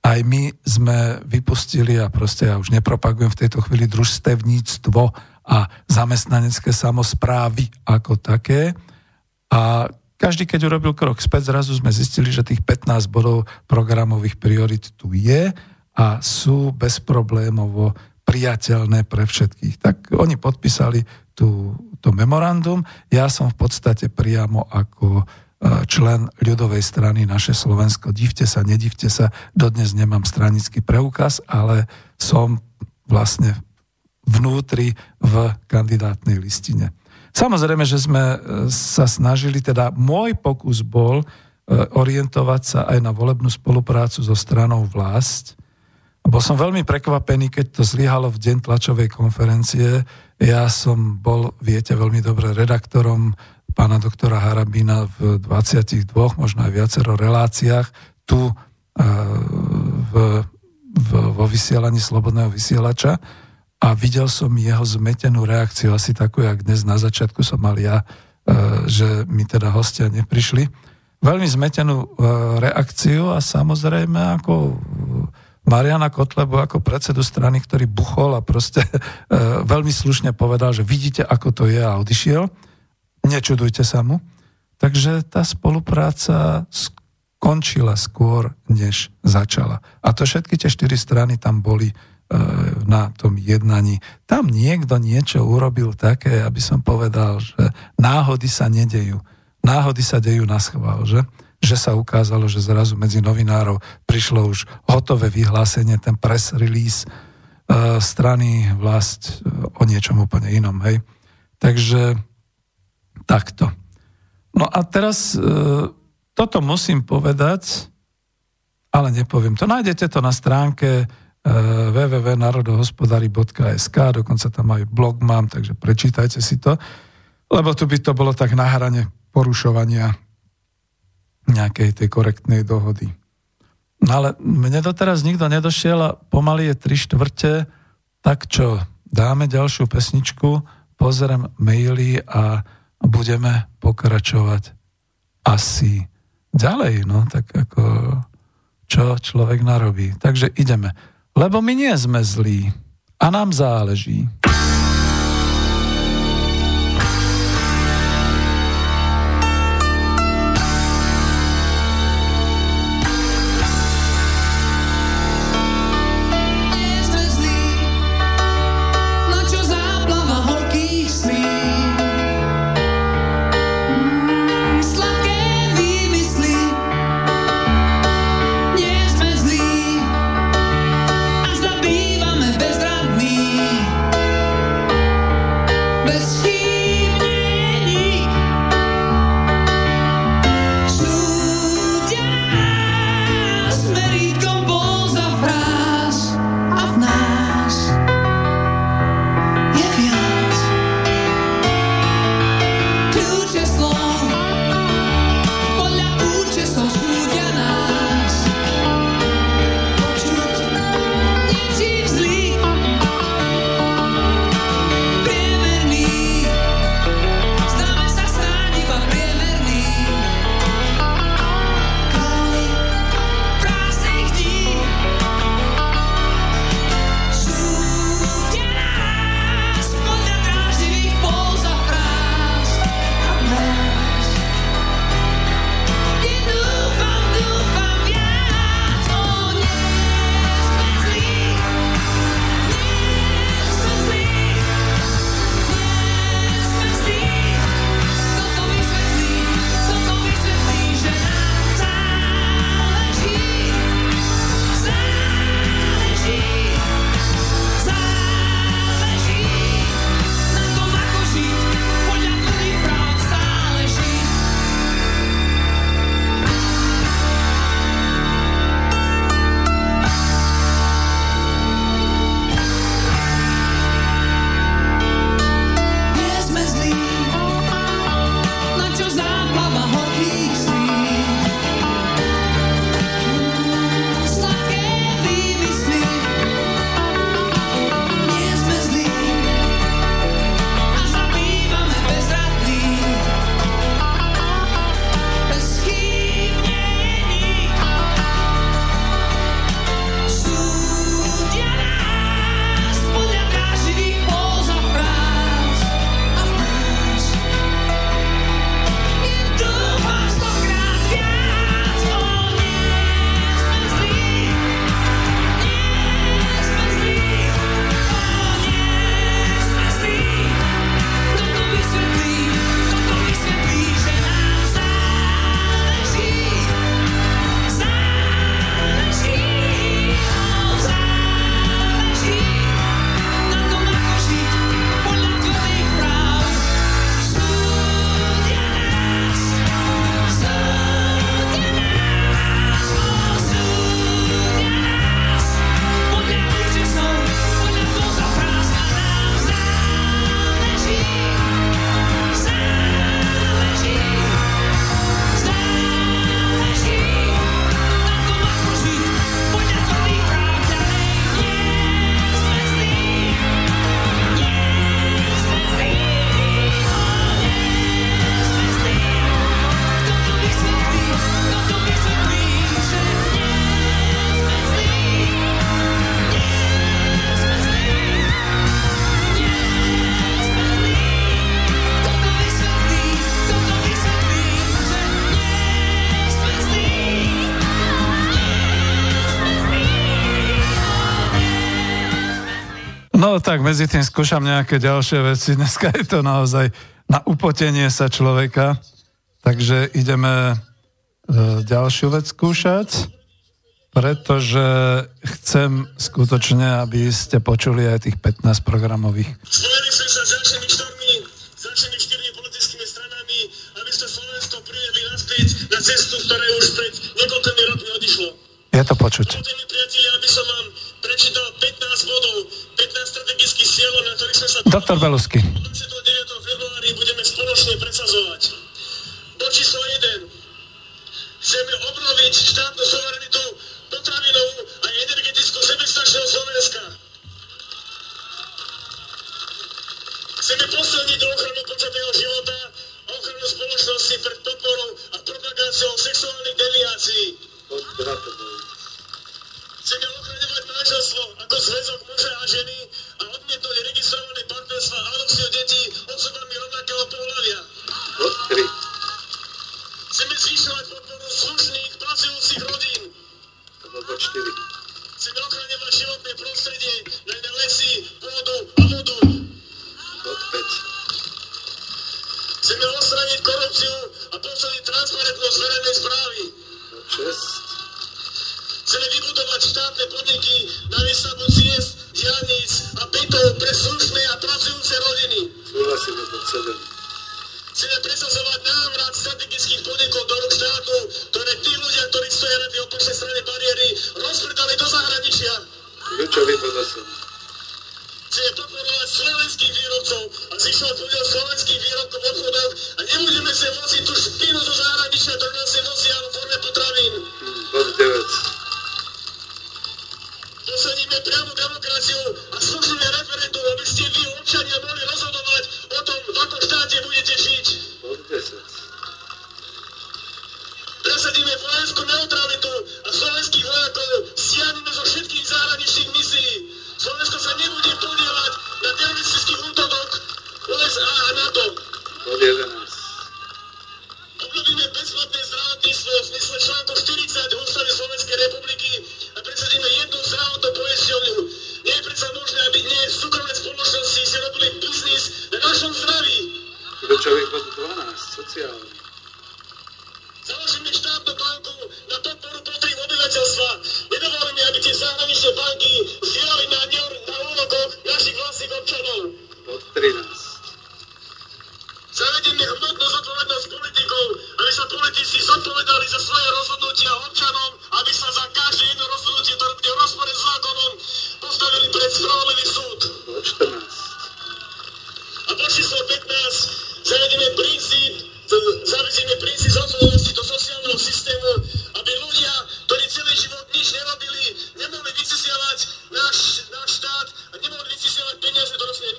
Aj my sme vypustili, a proste ja už nepropagujem v tejto chvíli družstevníctvo a zamestnanecké samozprávy ako také. A každý, keď urobil krok späť, zrazu sme zistili, že tých 15 bodov programových priorit tu je a sú bezproblémovo priateľné pre všetkých. Tak oni podpísali tú, to memorandum. Ja som v podstate priamo ako e, člen ľudovej strany naše Slovensko. Divte sa, nedivte sa, dodnes nemám stranický preukaz, ale som vlastne vnútri v kandidátnej listine. Samozrejme, že sme e, sa snažili, teda môj pokus bol e, orientovať sa aj na volebnú spoluprácu so stranou vlast. Bol som veľmi prekvapený, keď to zlyhalo v deň tlačovej konferencie. Ja som bol, viete, veľmi dobre redaktorom pána doktora Harabína v 22, možno aj viacero reláciách tu e, v, v, vo vysielaní Slobodného vysielača a videl som jeho zmetenú reakciu, asi takú, jak dnes na začiatku som mal ja, e, že mi teda hostia neprišli. Veľmi zmetenú e, reakciu a samozrejme ako Mariana Kotlebu ako predsedu strany, ktorý buchol a proste e, veľmi slušne povedal, že vidíte, ako to je a odišiel. Nečudujte sa mu. Takže tá spolupráca skončila skôr, než začala. A to všetky tie štyri strany tam boli E, na tom jednaní. Tam niekto niečo urobil také, aby som povedal, že náhody sa nedejú. Náhody sa dejú na schvál, že? Že sa ukázalo, že zrazu medzi novinárov prišlo už hotové vyhlásenie, ten press release e, strany vlast e, o niečom úplne inom, hej. Takže takto. No a teraz toto musím povedať, ale nepoviem to. Nájdete to na stránke www.narodohospodary.sk, dokonca tam aj blog mám, takže prečítajte si to, lebo tu by to bolo tak na hrane porušovania nejakej tej korektnej dohody. No ale mne doteraz nikto nedošiel a pomaly je tri štvrte, tak čo, dáme ďalšiu pesničku, pozriem maily a budeme pokračovať asi ďalej, no tak ako čo človek narobí. Takže ideme. Lebo my nie sme zlí a nám záleží. No tak medzi tým skúšam nejaké ďalšie veci. Dneska je to naozaj na upotenie sa človeka. Takže ideme e, ďalšiu vec skúšať, pretože chcem skutočne, aby ste počuli aj tých 15 programových. Na cestu, z ktorej už pred niekoľkými rokmi odišlo. Je to počuť. Priatelia, aby som vám prečítal 15 bodov, 15 strategických cieľov, na ktorých sme sa... Doktor Belusky. 29. februári budeme spoločne presazovať. Bod číslo 1. Chceme obnoviť štátnu suverenitu potravinovú a energetickú sebestačnosť Slovenska. Chceme posilniť ochranu počatého života a ochranu spoločnosti pred podporou a propagáciou sexuálnych deviácií. Chceme ochraňovať manželstvo ako zväzok muža a ženy registrované partnerstva a adopciu detí osobami rovnakého pohľavia. Chceme zvyšovať podporu slušných, pracujúcich rodín. Chceme ochraňovať životné prostredie, najmä lesy, pôdu a vodu. Chceme odstrániť korupciu a posilniť transparentnosť verejnej správy. Chceme vybudovať štátne podniky na výstavbu ciest, diálnic pre slušné a pracujúce rodiny. Chceme presazovať návrat strategických podnikov do rúk štátu, ktoré tí ľudia, ktorí stoja na tej opačnej strane bariéry, rozpredali do zahraničia. Chceme podporovať slovenských výrobcov a zvyšovať podiel slovenských výrobkov v obchodoch a nebudeme sa vociť tú špinu zo zahraničia, ktorú nás sa nosia vo forme potravín. Posadíme priamu demokraciu a slušné referendum, aby ste vy, občania, mohli rozhodovať o tom, v akom štáte budete žiť. Presadíme vojenskú neutralitu a slovenských vojakov stiahneme zo všetkých zahraničných misií. Slovensko sa nebude podielať na teroristických útokoch USA a NATO. Obnovíme bezplatné zdravotníctvo v zmysle článku 40 Ústavy Slovenskej republiky a presadíme jednu poisťovňu. Nie je predsa možné, aby dnes súkromné spoločnosti si robili biznis na našom zdraví. Založíme štátnu banku na podporu potrieb obyvateľstva. Nedovolíme, aby tie zahraničné banky zdieľali na, na úrokoch našich vlastných občanov. Zavedieme hmotnú zodpovednosť politikov, aby sa politici zodpovedali za svoje rozhodnutia občanom, aby sa za každé jedno rozhodnutie, ktoré bude v rozpore s zákonom, postavili pred spravodlivý súd. A po číslo 15 zavedieme princíp, z- zavedieme princíp zodpovednosti do sociálneho systému, aby ľudia, ktorí celý život nič nerobili, nemohli vycisiavať náš, náš štát a nemohli vycisiavať peniaze, ktoré sme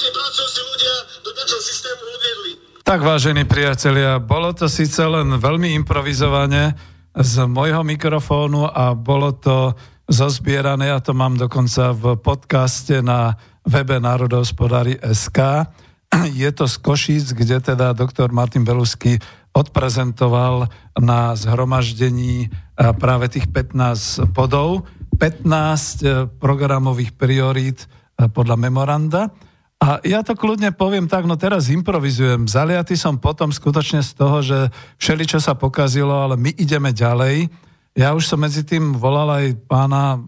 my, slušní pracujúci ľudia, do nášho systému odviedli. Tak vážení priatelia, bolo to síce len veľmi improvizované z môjho mikrofónu a bolo to zozbierané, ja to mám dokonca v podcaste na webe Národohospodári SK. Je to z Košíc, kde teda doktor Martin Belusky odprezentoval na zhromaždení a práve tých 15 bodov, 15 e, programových priorít e, podľa memoranda. A ja to kľudne poviem tak, no teraz improvizujem. Zaliatý som potom skutočne z toho, že všeli, čo sa pokazilo, ale my ideme ďalej. Ja už som medzi tým volal aj pána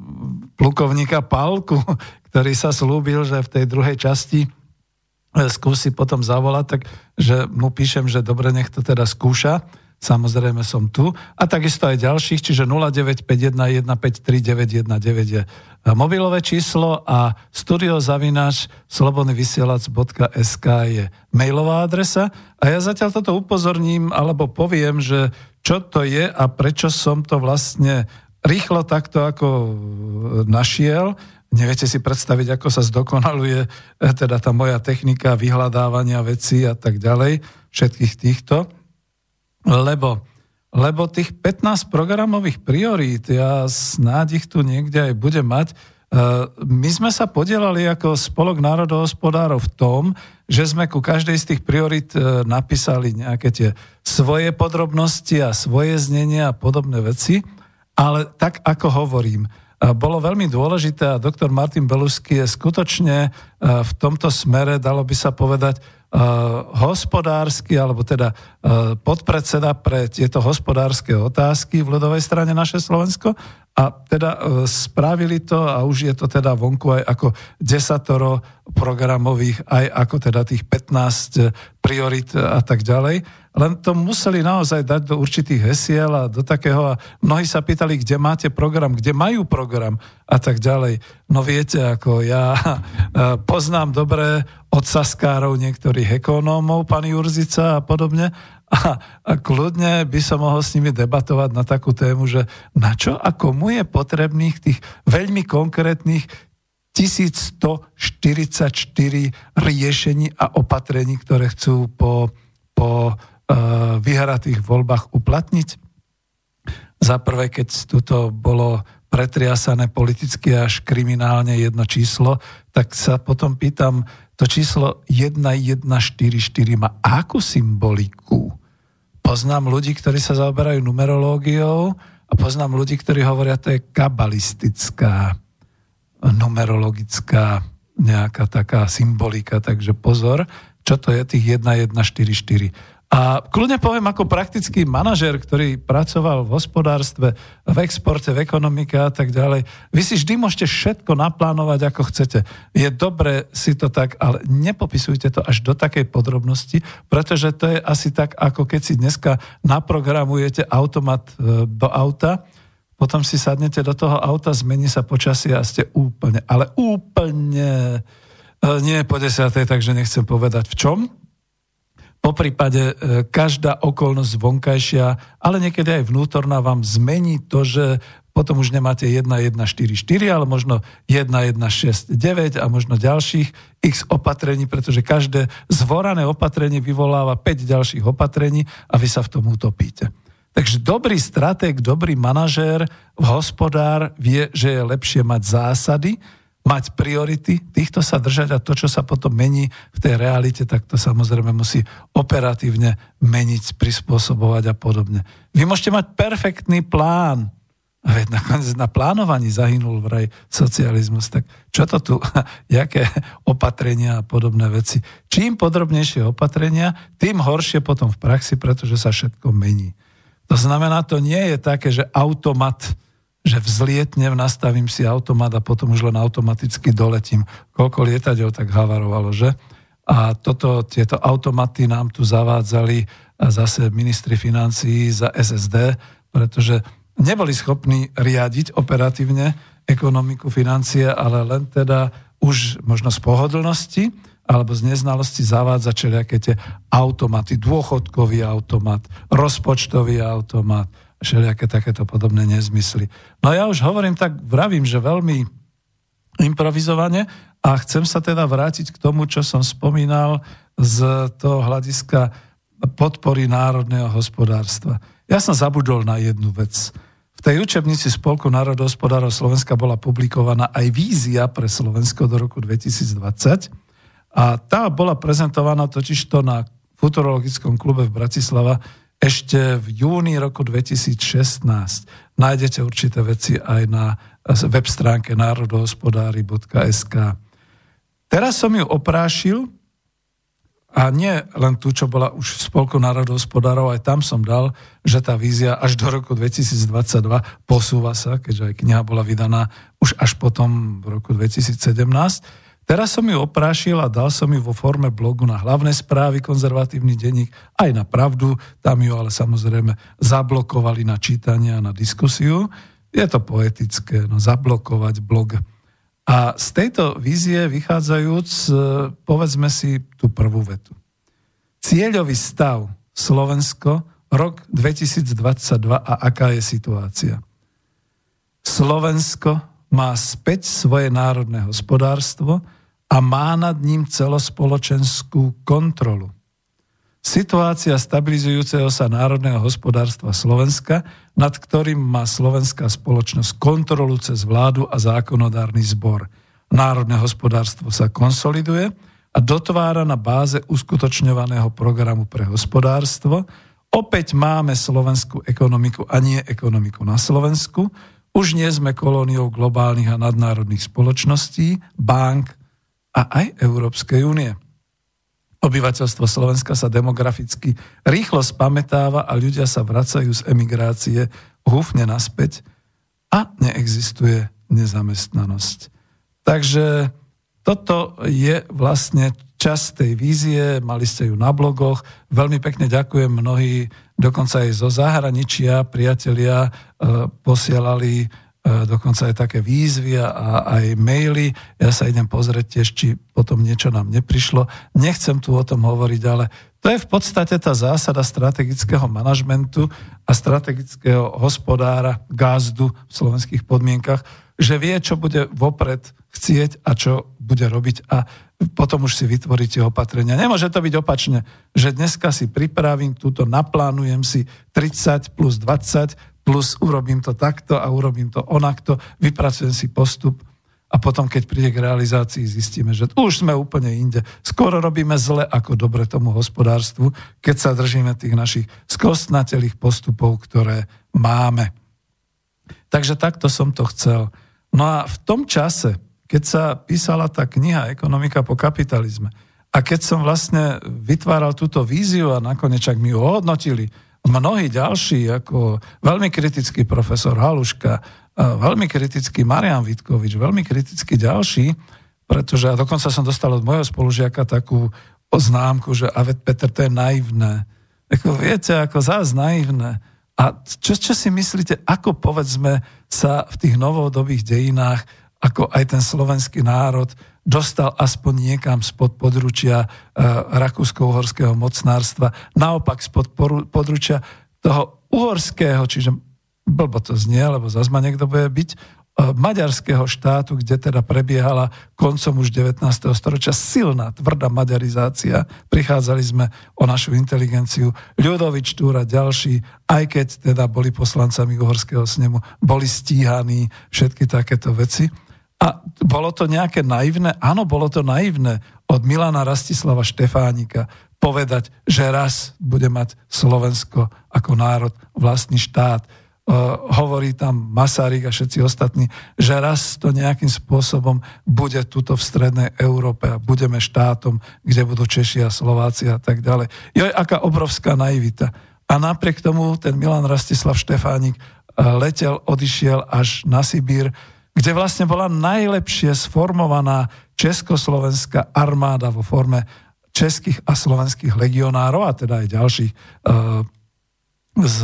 plukovníka Palku, ktorý sa slúbil, že v tej druhej časti e, skúsi potom zavolať, tak že mu píšem, že dobre, nech to teda skúša. Samozrejme som tu. A takisto aj ďalších, čiže 0951153919 je mobilové číslo a studiozavinač slobodnyvysielac.sk je mailová adresa. A ja zatiaľ toto upozorním, alebo poviem, že čo to je a prečo som to vlastne rýchlo takto ako našiel. Neviete si predstaviť, ako sa zdokonaluje eh, teda tá moja technika vyhľadávania vecí a tak ďalej, všetkých týchto. Lebo, lebo tých 15 programových priorít, ja snáď ich tu niekde aj budem mať, eh, my sme sa podielali ako spolok národohospodárov v tom, že sme ku každej z tých priorit eh, napísali nejaké tie svoje podrobnosti a svoje znenia a podobné veci, ale tak ako hovorím, bolo veľmi dôležité a doktor Martin Belusky je skutočne v tomto smere, dalo by sa povedať, hospodársky, alebo teda podpredseda pre tieto hospodárske otázky v ľudovej strane naše Slovensko a teda spravili to a už je to teda vonku aj ako desatoro programových, aj ako teda tých 15 priorit a tak ďalej len to museli naozaj dať do určitých hesiel a do takého, a mnohí sa pýtali, kde máte program, kde majú program a tak ďalej. No viete, ako ja poznám dobre od saskárov niektorých ekonómov, pani Jurzica a podobne, a, a kľudne by som mohol s nimi debatovať na takú tému, že na čo a komu je potrebných tých veľmi konkrétnych 1144 riešení a opatrení, ktoré chcú po, po vyhratých voľbách uplatniť? Za prvé, keď tuto bolo pretriasané politicky až kriminálne jedno číslo, tak sa potom pýtam, to číslo 1144 má akú symboliku? Poznám ľudí, ktorí sa zaoberajú numerológiou a poznám ľudí, ktorí hovoria, to je kabalistická, numerologická nejaká taká symbolika, takže pozor, čo to je tých 1144. A kľudne poviem ako praktický manažer, ktorý pracoval v hospodárstve, v exporte, v ekonomike a tak ďalej. Vy si vždy môžete všetko naplánovať, ako chcete. Je dobre si to tak, ale nepopisujte to až do takej podrobnosti, pretože to je asi tak, ako keď si dneska naprogramujete automat e, do auta, potom si sadnete do toho auta, zmení sa počasie a ste úplne, ale úplne e, nie po desiatej, takže nechcem povedať v čom, po prípade e, každá okolnosť vonkajšia, ale niekedy aj vnútorná vám zmení to, že potom už nemáte 1144, ale možno 1169 a možno ďalších x opatrení, pretože každé zvorané opatrenie vyvoláva 5 ďalších opatrení a vy sa v tom utopíte. Takže dobrý stratég, dobrý manažér, hospodár vie, že je lepšie mať zásady, mať priority, týchto sa držať a to, čo sa potom mení v tej realite, tak to samozrejme musí operatívne meniť, prispôsobovať a podobne. Vy môžete mať perfektný plán, veď nakoniec na plánovaní zahynul vraj socializmus, tak čo to tu, jaké opatrenia a podobné veci. Čím podrobnejšie opatrenia, tým horšie potom v praxi, pretože sa všetko mení. To znamená, to nie je také, že automat že vzlietnem, nastavím si automat a potom už len automaticky doletím. Koľko lietadiel tak havarovalo, že? A toto, tieto automaty nám tu zavádzali zase ministri financií za SSD, pretože neboli schopní riadiť operatívne ekonomiku financie, ale len teda už možno z pohodlnosti alebo z neznalosti zavádza čeliaké tie automaty, dôchodkový automat, rozpočtový automat, všelijaké takéto podobné nezmysly. No ja už hovorím tak, vravím, že veľmi improvizovane a chcem sa teda vrátiť k tomu, čo som spomínal z toho hľadiska podpory národného hospodárstva. Ja som zabudol na jednu vec. V tej učebnici Spolku národohospodárov Slovenska bola publikovaná aj vízia pre Slovensko do roku 2020 a tá bola prezentovaná totižto na futurologickom klube v Bratislava ešte v júni roku 2016. Nájdete určité veci aj na web stránke národohospodári.sk. Teraz som ju oprášil a nie len tu, čo bola už v Spolku národohospodárov, aj tam som dal, že tá vízia až do roku 2022 posúva sa, keďže aj kniha bola vydaná už až potom v roku 2017 Teraz som ju oprášil a dal som ju vo forme blogu na hlavné správy, konzervatívny denník, aj na pravdu, tam ju ale samozrejme zablokovali na čítanie a na diskusiu. Je to poetické, no zablokovať blog. A z tejto vízie vychádzajúc, e, povedzme si tú prvú vetu. Cieľový stav Slovensko, rok 2022 a aká je situácia. Slovensko má späť svoje národné hospodárstvo a má nad ním celospoločenskú kontrolu. Situácia stabilizujúceho sa národného hospodárstva Slovenska, nad ktorým má slovenská spoločnosť kontrolu cez vládu a zákonodárny zbor. Národné hospodárstvo sa konsoliduje a dotvára na báze uskutočňovaného programu pre hospodárstvo. Opäť máme slovenskú ekonomiku a nie ekonomiku na Slovensku, Už nie sme kolóniou globálnych a nadnárodných spoločností, bank a aj Európskej únie. Obyvateľstvo Slovenska sa demograficky rýchlo spametáva a ľudia sa vracajú z emigrácie húfne naspäť a neexistuje nezamestnanosť. Takže toto je vlastne čas tej vízie, mali ste ju na blogoch. Veľmi pekne ďakujem mnohí dokonca aj zo zahraničia priatelia e, posielali dokonca aj také výzvy a aj maily. Ja sa idem pozrieť tiež, či potom niečo nám neprišlo. Nechcem tu o tom hovoriť, ale to je v podstate tá zásada strategického manažmentu a strategického hospodára gázdu v slovenských podmienkach, že vie, čo bude vopred chcieť a čo bude robiť a potom už si vytvoríte opatrenia. Nemôže to byť opačne, že dneska si pripravím túto, naplánujem si 30 plus 20 plus urobím to takto a urobím to onakto, vypracujem si postup a potom, keď príde k realizácii, zistíme, že už sme úplne inde. Skoro robíme zle ako dobre tomu hospodárstvu, keď sa držíme tých našich skostnatelých postupov, ktoré máme. Takže takto som to chcel. No a v tom čase, keď sa písala tá kniha Ekonomika po kapitalizme a keď som vlastne vytváral túto víziu a nakoniec ak mi ju ohodnotili mnohí ďalší, ako veľmi kritický profesor Haluška, veľmi kritický Marian Vitkovič, veľmi kritický ďalší, pretože a dokonca som dostal od môjho spolužiaka takú oznámku, že a Peter, to je naivné. Ako viete, ako zás naivné. A čo, čo si myslíte, ako povedzme sa v tých novodobých dejinách ako aj ten slovenský národ dostal aspoň niekam spod područia e, rakúsko-uhorského mocnárstva, naopak spod područia toho uhorského, čiže blbo to znie, lebo zase ma niekto bude byť, e, maďarského štátu, kde teda prebiehala koncom už 19. storočia silná, tvrdá maďarizácia. Prichádzali sme o našu inteligenciu. Ľudovič Túra ďalší, aj keď teda boli poslancami uhorského snemu, boli stíhaní, všetky takéto veci. A bolo to nejaké naivné? Áno, bolo to naivné od Milana Rastislava Štefánika povedať, že raz bude mať Slovensko ako národ vlastný štát. Uh, hovorí tam Masaryk a všetci ostatní, že raz to nejakým spôsobom bude tuto v strednej Európe a budeme štátom, kde budú Češi a Slováci a tak ďalej. Jo, aká obrovská naivita. A napriek tomu ten Milan Rastislav Štefánik uh, letel, odišiel až na Sibír, kde vlastne bola najlepšie sformovaná československá armáda vo forme českých a slovenských legionárov a teda aj ďalších uh, z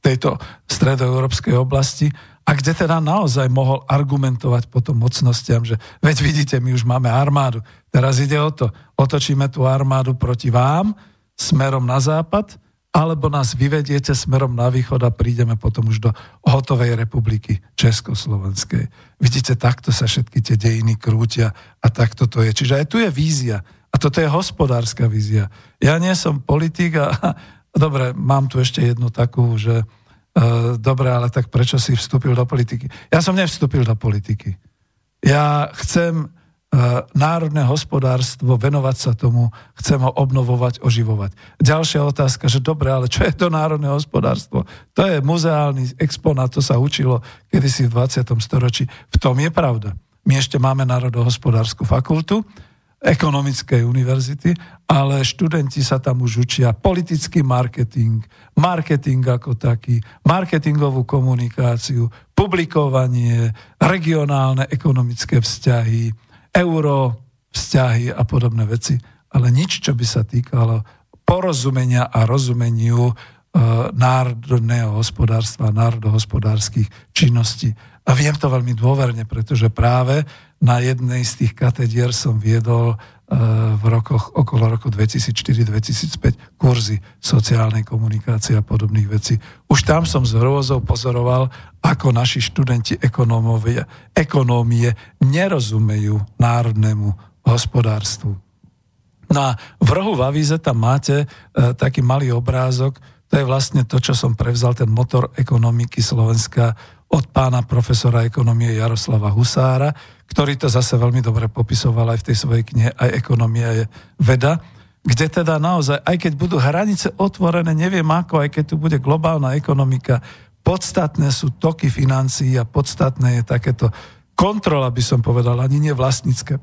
tejto stredoeurópskej oblasti a kde teda naozaj mohol argumentovať potom mocnostiam, že veď vidíte, my už máme armádu. Teraz ide o to, otočíme tú armádu proti vám smerom na západ alebo nás vyvediete smerom na východ a prídeme potom už do hotovej republiky Československej. Vidíte, takto sa všetky tie dejiny krútia a takto to je. Čiže aj tu je vízia. A toto je hospodárska vízia. Ja nie som politik a, a dobre, mám tu ešte jednu takú, že e, dobre, ale tak prečo si vstúpil do politiky? Ja som nevstúpil do politiky. Ja chcem národné hospodárstvo, venovať sa tomu, chcem ho obnovovať, oživovať. Ďalšia otázka, že dobre, ale čo je to národné hospodárstvo? To je muzeálny exponát, to sa učilo kedysi v 20. storočí. V tom je pravda. My ešte máme národohospodárskú fakultu, ekonomickej univerzity, ale študenti sa tam už učia politický marketing, marketing ako taký, marketingovú komunikáciu, publikovanie, regionálne ekonomické vzťahy, euro, vzťahy a podobné veci, ale nič, čo by sa týkalo porozumenia a rozumeniu e, národného hospodárstva, národohospodárskych činností. A viem to veľmi dôverne, pretože práve na jednej z tých katedier som viedol v rokoch okolo roku 2004-2005 kurzy sociálnej komunikácie a podobných vecí. Už tam som s hrôzou pozoroval, ako naši študenti ekonómie, nerozumejú národnému hospodárstvu. No a v rohu v avíze tam máte e, taký malý obrázok, to je vlastne to, čo som prevzal, ten motor ekonomiky Slovenska od pána profesora ekonomie Jaroslava Husára, ktorý to zase veľmi dobre popisoval aj v tej svojej knihe, aj ekonomia je veda, kde teda naozaj, aj keď budú hranice otvorené, neviem ako, aj keď tu bude globálna ekonomika, podstatné sú toky financií a podstatné je takéto kontrola, by som povedal, ani nie vlastnícke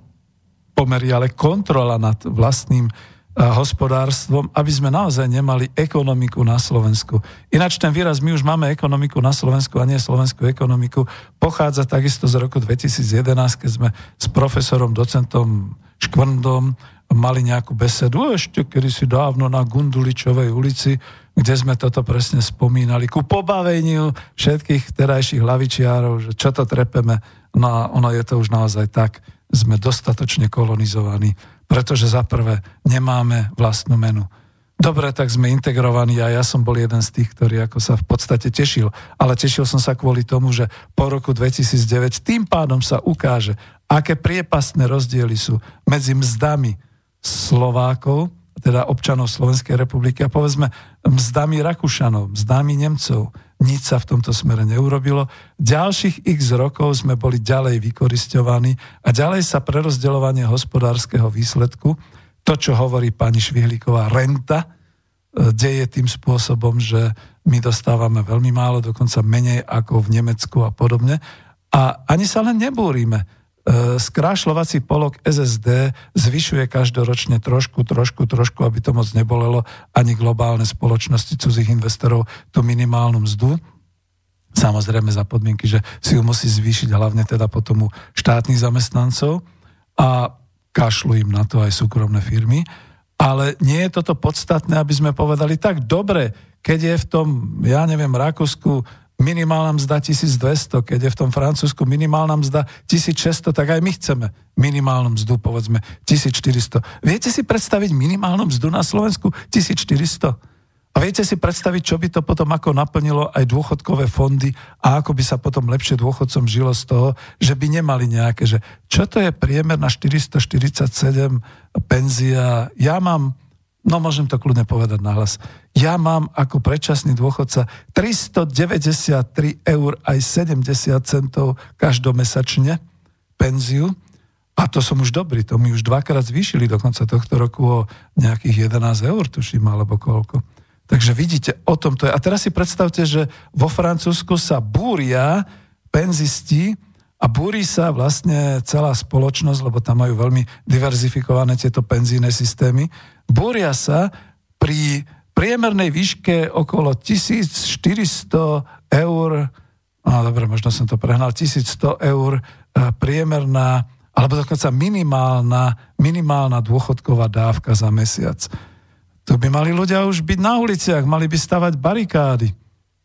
pomery, ale kontrola nad vlastným hospodárstvom, aby sme naozaj nemali ekonomiku na Slovensku. Ináč ten výraz, my už máme ekonomiku na Slovensku a nie slovenskú ekonomiku, pochádza takisto z roku 2011, keď sme s profesorom, docentom Škvrndom mali nejakú besedu ešte kedy si dávno na Gunduličovej ulici, kde sme toto presne spomínali, ku pobaveniu všetkých terajších hlavičiarov, že čo to trepeme, no a ono je to už naozaj tak, sme dostatočne kolonizovaní pretože za prvé nemáme vlastnú menu. Dobre, tak sme integrovaní a ja som bol jeden z tých, ktorý ako sa v podstate tešil. Ale tešil som sa kvôli tomu, že po roku 2009 tým pádom sa ukáže, aké priepastné rozdiely sú medzi mzdami Slovákov, teda občanov Slovenskej republiky a povedzme mzdami Rakúšanov, mzdami Nemcov, nič sa v tomto smere neurobilo. Ďalších x rokov sme boli ďalej vykoristovaní a ďalej sa prerozdeľovanie hospodárskeho výsledku, to, čo hovorí pani Švihlíková, renta, e, deje tým spôsobom, že my dostávame veľmi málo, dokonca menej ako v Nemecku a podobne. A ani sa len nebúrime skrášľovací polok SSD zvyšuje každoročne trošku, trošku, trošku, aby to moc nebolelo ani globálne spoločnosti cudzích investorov tú minimálnu mzdu. Samozrejme za podmienky, že si ju musí zvýšiť hlavne teda potom u štátnych zamestnancov a kašľú im na to aj súkromné firmy. Ale nie je toto podstatné, aby sme povedali tak dobre, keď je v tom, ja neviem, Rakúsku minimálna mzda 1200, keď je v tom Francúzsku minimálna mzda 1600, tak aj my chceme minimálnu mzdu, povedzme 1400. Viete si predstaviť minimálnu mzdu na Slovensku 1400? A viete si predstaviť, čo by to potom ako naplnilo aj dôchodkové fondy a ako by sa potom lepšie dôchodcom žilo z toho, že by nemali nejaké, že čo to je priemer na 447 penzia, ja mám No môžem to kľudne povedať nahlas. Ja mám ako predčasný dôchodca 393 eur aj 70 centov každomesačne penziu a to som už dobrý, to mi už dvakrát zvýšili do konca tohto roku o nejakých 11 eur, tuším, alebo koľko. Takže vidíte, o tom to je. A teraz si predstavte, že vo Francúzsku sa búria penzisti, a búri sa vlastne celá spoločnosť, lebo tam majú veľmi diverzifikované tieto penzíne systémy. Búria sa pri priemernej výške okolo 1400 eur, no dobre, možno som to prehnal, 1100 eur e, priemerná, alebo dokonca minimálna, minimálna dôchodková dávka za mesiac. Tu by mali ľudia už byť na uliciach, mali by stavať barikády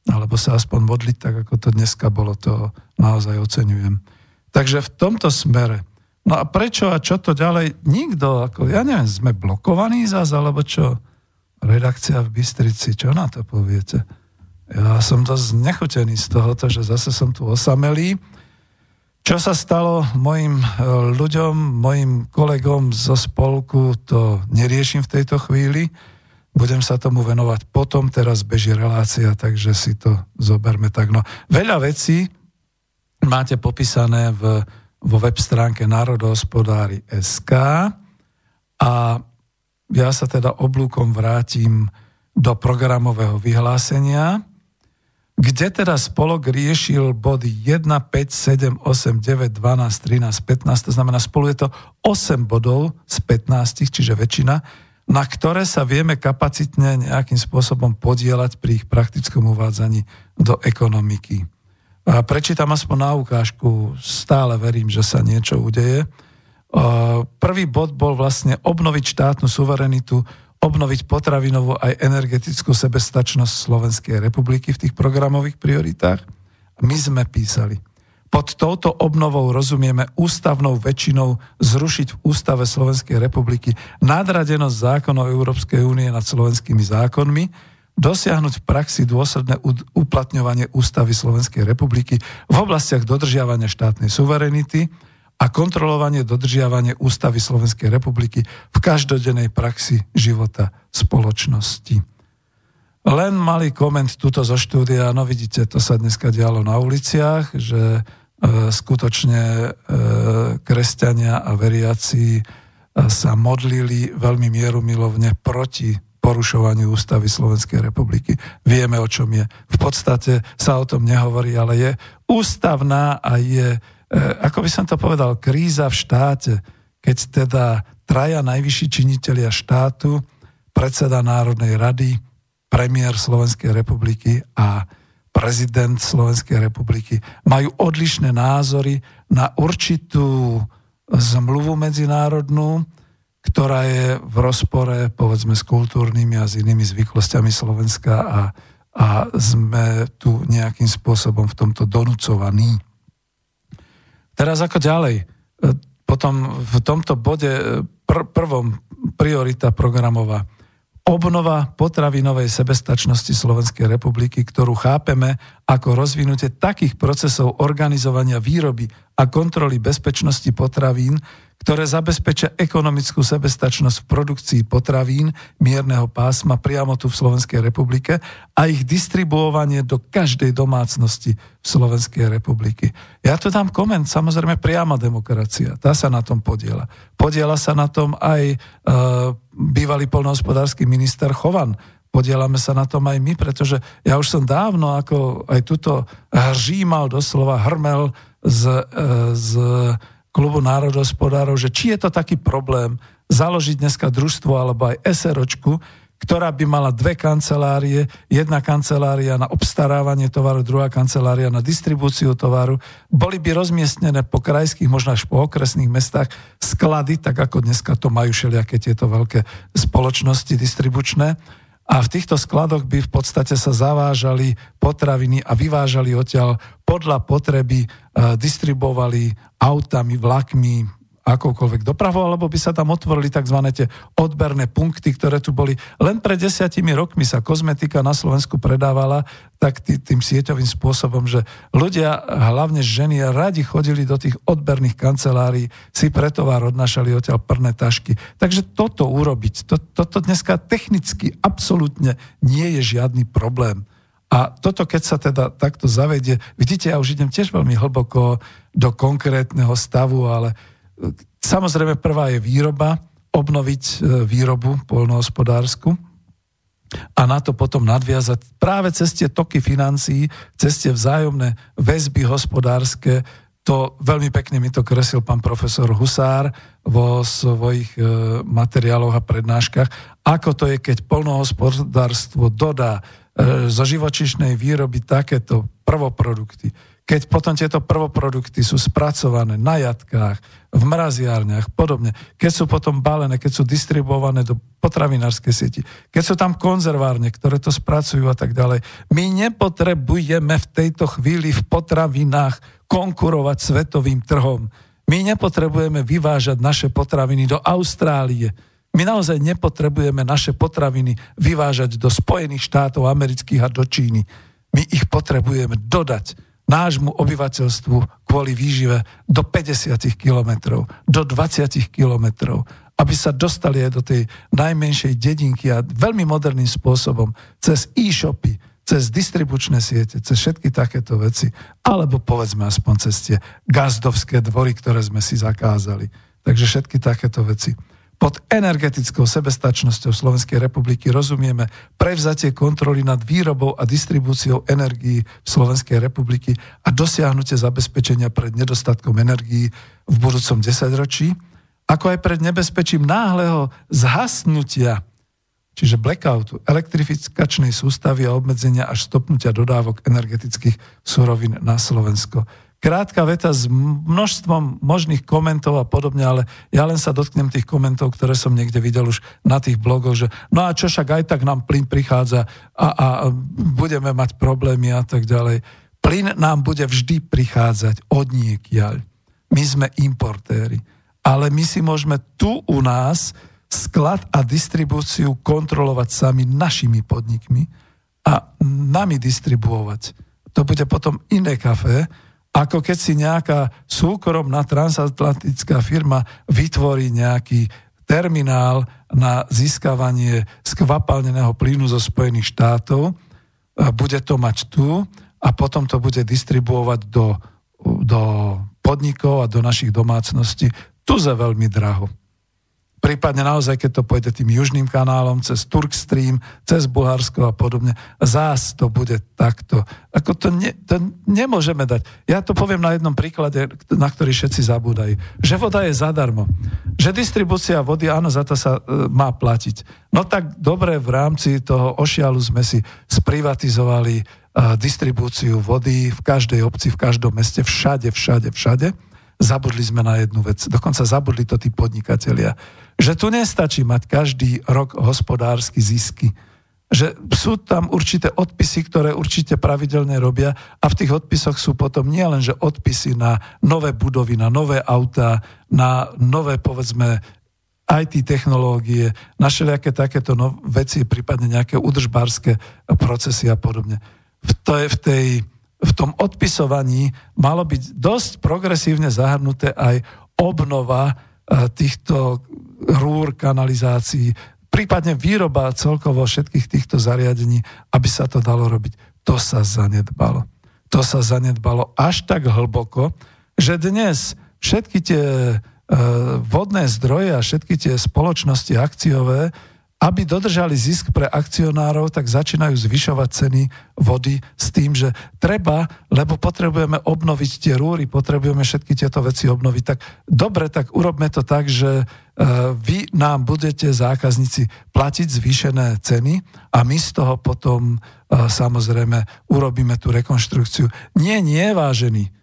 alebo sa aspoň modliť tak, ako to dneska bolo, to naozaj oceňujem. Takže v tomto smere. No a prečo a čo to ďalej? Nikto, ako, ja neviem, sme blokovaní zás, alebo čo? Redakcia v Bystrici, čo na to poviete? Ja som dosť nechutený z tohoto, že zase som tu osamelý. Čo sa stalo mojim e, ľuďom, mojim kolegom zo spolku, to neriešim v tejto chvíli. Budem sa tomu venovať potom, teraz beží relácia, takže si to zoberme tak. No, veľa vecí máte popísané v, vo web stránke národohospodári SK a ja sa teda oblúkom vrátim do programového vyhlásenia, kde teda spolok riešil body 1, 5, 7, 8, 9, 12, 13, 15, to znamená spolu je to 8 bodov z 15, čiže väčšina, na ktoré sa vieme kapacitne nejakým spôsobom podielať pri ich praktickom uvádzaní do ekonomiky. A prečítam aspoň na ukážku, stále verím, že sa niečo udeje. Prvý bod bol vlastne obnoviť štátnu suverenitu, obnoviť potravinovú aj energetickú sebestačnosť Slovenskej republiky v tých programových prioritách. My sme písali – pod touto obnovou rozumieme ústavnou väčšinou zrušiť v Ústave Slovenskej republiky nadradenosť zákonov Európskej únie nad slovenskými zákonmi, dosiahnuť v praxi dôsledné uplatňovanie Ústavy Slovenskej republiky v oblastiach dodržiavania štátnej suverenity a kontrolovanie dodržiavania Ústavy Slovenskej republiky v každodennej praxi života spoločnosti. Len malý koment tuto zo štúdia, no vidíte, to sa dneska dialo na uliciach, že skutočne e, kresťania a veriaci e, sa modlili veľmi mierumilovne proti porušovaniu ústavy Slovenskej republiky. Vieme, o čom je. V podstate sa o tom nehovorí, ale je ústavná a je, e, ako by som to povedal, kríza v štáte, keď teda traja najvyšší činitelia štátu, predseda Národnej rady, premiér Slovenskej republiky a prezident Slovenskej republiky majú odlišné názory na určitú zmluvu medzinárodnú, ktorá je v rozpore povedzme s kultúrnymi a s inými zvyklostiami Slovenska a, a sme tu nejakým spôsobom v tomto donúcovaní. Teraz ako ďalej? Potom v tomto bode pr- prvom priorita programová obnova potravinovej sebestačnosti Slovenskej republiky, ktorú chápeme ako rozvinutie takých procesov organizovania výroby a kontroly bezpečnosti potravín, ktoré zabezpečia ekonomickú sebestačnosť v produkcii potravín mierneho pásma priamo tu v Slovenskej republike a ich distribuovanie do každej domácnosti v Slovenskej republiky. Ja tu dám koment, samozrejme priama demokracia, tá sa na tom podiela. Podiela sa na tom aj e, bývalý polnohospodársky minister Chovan, podielame sa na tom aj my, pretože ja už som dávno ako aj tuto hřímal, doslova hrmel z, e, z klubu národospodárov, že či je to taký problém založiť dneska družstvo alebo aj SROčku, ktorá by mala dve kancelárie, jedna kancelária na obstarávanie tovaru, druhá kancelária na distribúciu tovaru. Boli by rozmiestnené po krajských, možno až po okresných mestách sklady, tak ako dneska to majú všelijaké tieto veľké spoločnosti distribučné a v týchto skladoch by v podstate sa zavážali potraviny a vyvážali odtiaľ podľa potreby, e, distribuovali autami, vlakmi, akoukoľvek dopravou, alebo by sa tam otvorili tzv. tie odberné punkty, ktoré tu boli. Len pred desiatimi rokmi sa kozmetika na Slovensku predávala tak tý, tým sieťovým spôsobom, že ľudia, hlavne ženy, radi chodili do tých odberných kancelárií, si pre tovar odnašali odtiaľ prné tašky. Takže toto urobiť, to, toto dneska technicky absolútne nie je žiadny problém. A toto, keď sa teda takto zavedie, vidíte, ja už idem tiež veľmi hlboko do konkrétneho stavu, ale Samozrejme, prvá je výroba, obnoviť e, výrobu polnohospodársku a na to potom nadviazať práve cez tie toky financií, cez tie vzájomné väzby hospodárske. To veľmi pekne mi to kresil pán profesor Husár vo svojich e, materiáloch a prednáškach. Ako to je, keď polnohospodárstvo dodá e, zo živočišnej výroby takéto prvoprodukty, keď potom tieto prvoprodukty sú spracované na jatkách, v mraziárniach, podobne, keď sú potom balené, keď sú distribuované do potravinárskej sieti, keď sú tam konzervárne, ktoré to spracujú a tak ďalej. My nepotrebujeme v tejto chvíli v potravinách konkurovať svetovým trhom. My nepotrebujeme vyvážať naše potraviny do Austrálie. My naozaj nepotrebujeme naše potraviny vyvážať do Spojených štátov amerických a do Číny. My ich potrebujeme dodať nášmu obyvateľstvu kvôli výžive do 50 kilometrov, do 20 kilometrov, aby sa dostali aj do tej najmenšej dedinky a veľmi moderným spôsobom cez e-shopy, cez distribučné siete, cez všetky takéto veci, alebo povedzme aspoň cez tie gazdovské dvory, ktoré sme si zakázali. Takže všetky takéto veci. Pod energetickou sebestačnosťou Slovenskej republiky rozumieme prevzatie kontroly nad výrobou a distribúciou energií v Slovenskej republiky a dosiahnutie zabezpečenia pred nedostatkom energií v budúcom desaťročí, ako aj pred nebezpečím náhleho zhasnutia, čiže blackoutu, elektrifikačnej sústavy a obmedzenia až stopnutia dodávok energetických surovín na Slovensko krátka veta s množstvom možných komentov a podobne, ale ja len sa dotknem tých komentov, ktoré som niekde videl už na tých blogoch, že no a čo však aj tak nám plyn prichádza a, a budeme mať problémy a tak ďalej. Plyn nám bude vždy prichádzať od niekiaľ. My sme importéri. Ale my si môžeme tu u nás sklad a distribúciu kontrolovať sami našimi podnikmi a nami distribuovať. To bude potom iné kafe, ako keď si nejaká súkromná transatlantická firma vytvorí nejaký terminál na získavanie skvapalneného plynu zo Spojených štátov, bude to mať tu a potom to bude distribuovať do, do podnikov a do našich domácností. Tu za veľmi draho. Prípadne naozaj, keď to pôjde tým južným kanálom, cez Turkstream, cez Bulharsko a podobne, zás to bude takto. Ako to, ne, to nemôžeme dať. Ja to poviem na jednom príklade, na ktorý všetci zabúdajú. Že voda je zadarmo. Že distribúcia vody, áno, za to sa e, má platiť. No tak dobre, v rámci toho ošialu sme si sprivatizovali e, distribúciu vody v každej obci, v každom meste, všade, všade, všade zabudli sme na jednu vec. Dokonca zabudli to tí podnikatelia. Že tu nestačí mať každý rok hospodársky zisky. Že sú tam určité odpisy, ktoré určite pravidelne robia a v tých odpisoch sú potom nielen, že odpisy na nové budovy, na nové autá, na nové, povedzme, IT technológie, na všelijaké takéto no, veci, prípadne nejaké udržbárske procesy a podobne. V tej, v tej v tom odpisovaní malo byť dosť progresívne zahrnuté aj obnova týchto rúr, kanalizácií, prípadne výroba celkovo všetkých týchto zariadení, aby sa to dalo robiť. To sa zanedbalo. To sa zanedbalo až tak hlboko, že dnes všetky tie e, vodné zdroje a všetky tie spoločnosti akciové aby dodržali zisk pre akcionárov, tak začínajú zvyšovať ceny vody s tým, že treba, lebo potrebujeme obnoviť tie rúry, potrebujeme všetky tieto veci obnoviť. Tak dobre, tak urobme to tak, že e, vy nám budete zákazníci platiť zvýšené ceny a my z toho potom e, samozrejme urobíme tú rekonštrukciu. Nie, nie, vážený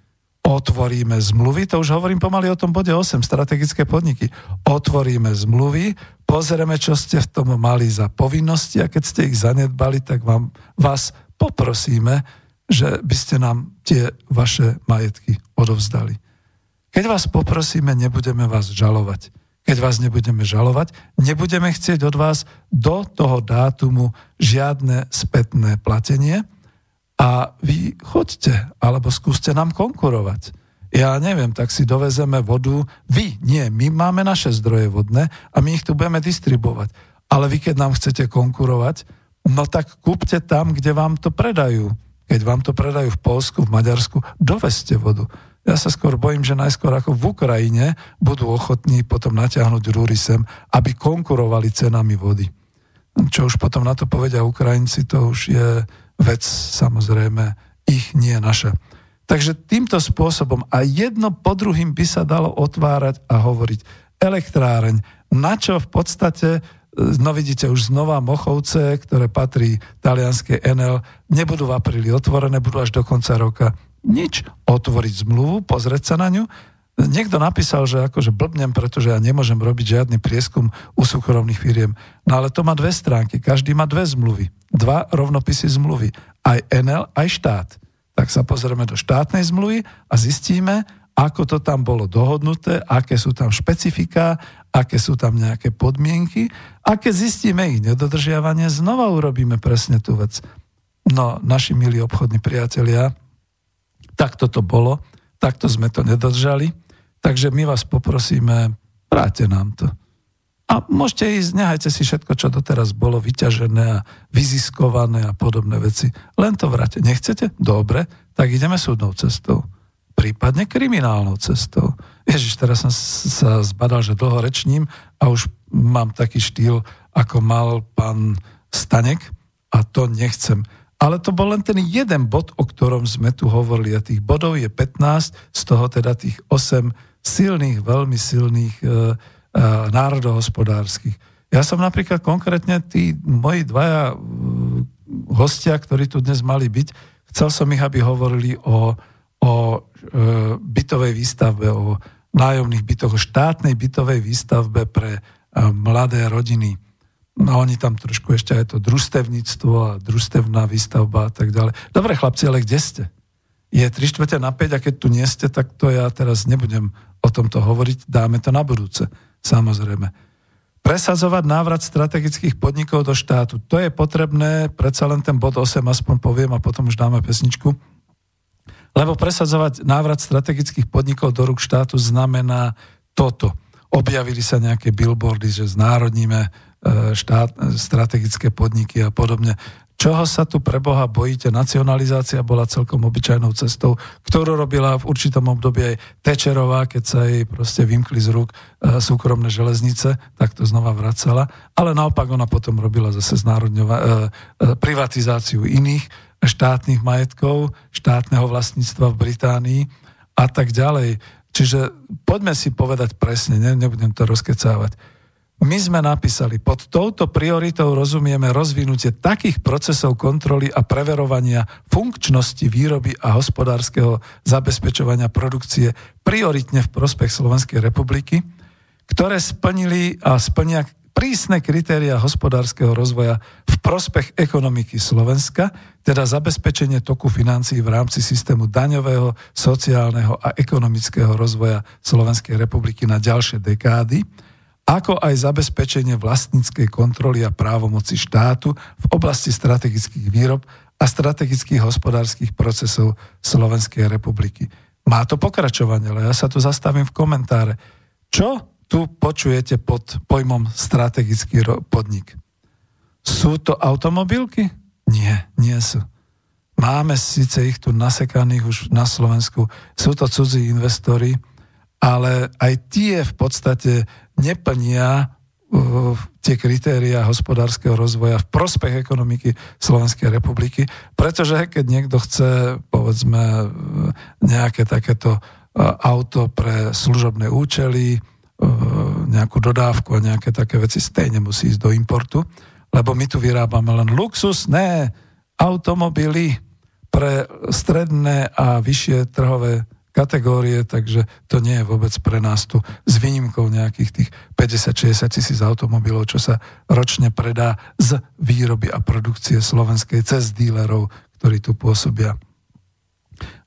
otvoríme zmluvy, to už hovorím pomaly o tom bode 8, strategické podniky. Otvoríme zmluvy, pozrieme, čo ste v tom mali za povinnosti a keď ste ich zanedbali, tak vám, vás poprosíme, že by ste nám tie vaše majetky odovzdali. Keď vás poprosíme, nebudeme vás žalovať. Keď vás nebudeme žalovať, nebudeme chcieť od vás do toho dátumu žiadne spätné platenie, a vy choďte, alebo skúste nám konkurovať. Ja neviem, tak si dovezeme vodu. Vy, nie, my máme naše zdroje vodné a my ich tu budeme distribuovať. Ale vy, keď nám chcete konkurovať, no tak kúpte tam, kde vám to predajú. Keď vám to predajú v Polsku, v Maďarsku, doveste vodu. Ja sa skôr bojím, že najskôr ako v Ukrajine budú ochotní potom natiahnuť rúry sem, aby konkurovali cenami vody. Čo už potom na to povedia Ukrajinci, to už je vec samozrejme ich, nie naša. Takže týmto spôsobom a jedno po druhým by sa dalo otvárať a hovoriť elektráreň, na čo v podstate, no vidíte už znova Mochovce, ktoré patrí talianskej NL, nebudú v apríli otvorené, budú až do konca roka. Nič, otvoriť zmluvu, pozrieť sa na ňu, Niekto napísal, že akože blbnem, pretože ja nemôžem robiť žiadny prieskum u súkromných firiem. No ale to má dve stránky. Každý má dve zmluvy. Dva rovnopisy zmluvy. Aj NL, aj štát. Tak sa pozrieme do štátnej zmluvy a zistíme, ako to tam bolo dohodnuté, aké sú tam špecifika, aké sú tam nejaké podmienky. A keď zistíme ich nedodržiavanie, znova urobíme presne tú vec. No, naši milí obchodní priatelia, tak toto bolo, takto sme to nedodržali Takže my vás poprosíme, vráte nám to. A môžete ísť, nehajte si všetko, čo doteraz bolo vyťažené a vyziskované a podobné veci. Len to vráte. Nechcete? Dobre, tak ideme súdnou cestou. Prípadne kriminálnou cestou. Ježiš, teraz som sa zbadal, že dlho rečním a už mám taký štýl, ako mal pán Stanek a to nechcem. Ale to bol len ten jeden bod, o ktorom sme tu hovorili a tých bodov je 15, z toho teda tých 8 silných, veľmi silných e, e, národohospodárskych. Ja som napríklad konkrétne tí moji dvaja e, hostia, ktorí tu dnes mali byť, chcel som ich, aby hovorili o, o e, bytovej výstavbe, o nájomných bytoch, o štátnej bytovej výstavbe pre e, mladé rodiny. No oni tam trošku ešte aj to družstevníctvo a družstevná výstavba a tak ďalej. Dobre chlapci, ale kde ste? Je 3 čtvrte na 5 a keď tu nie ste, tak to ja teraz nebudem o tomto hovoriť, dáme to na budúce, samozrejme. Presadzovať návrat strategických podnikov do štátu. To je potrebné, predsa len ten bod 8 aspoň poviem a potom už dáme pesničku. Lebo presadzovať návrat strategických podnikov do rúk štátu znamená toto. Objavili sa nejaké billboardy, že znárodníme štát, strategické podniky a podobne. Čoho sa tu pre Boha bojíte? Nacionalizácia bola celkom obyčajnou cestou, ktorú robila v určitom období aj Tečerová, keď sa jej proste vymkli z rúk e, súkromné železnice, tak to znova vracala. Ale naopak ona potom robila zase znárodňova, e, e, privatizáciu iných štátnych majetkov, štátneho vlastníctva v Británii a tak ďalej. Čiže poďme si povedať presne, ne, nebudem to rozkecávať my sme napísali, pod touto prioritou rozumieme rozvinutie takých procesov kontroly a preverovania funkčnosti výroby a hospodárskeho zabezpečovania produkcie prioritne v prospech Slovenskej republiky, ktoré splnili a splnia prísne kritéria hospodárskeho rozvoja v prospech ekonomiky Slovenska, teda zabezpečenie toku financií v rámci systému daňového, sociálneho a ekonomického rozvoja Slovenskej republiky na ďalšie dekády, ako aj zabezpečenie vlastníckej kontroly a právomoci štátu v oblasti strategických výrob a strategických hospodárskych procesov Slovenskej republiky. Má to pokračovanie, ale ja sa tu zastavím v komentáre. Čo tu počujete pod pojmom strategický podnik? Sú to automobilky? Nie, nie sú. Máme síce ich tu nasekaných už na Slovensku, sú to cudzí investori, ale aj tie v podstate neplnia uh, tie kritéria hospodárskeho rozvoja v prospech ekonomiky Slovenskej republiky, pretože keď niekto chce, povedzme, uh, nejaké takéto uh, auto pre služobné účely, nejakú dodávku a nejaké také veci, stejne musí ísť do importu, lebo my tu vyrábame len luxusné automobily pre stredné a vyššie trhové kategórie, takže to nie je vôbec pre nás tu s výnimkou nejakých tých 50-60 tisíc automobilov, čo sa ročne predá z výroby a produkcie slovenskej cez dílerov, ktorí tu pôsobia.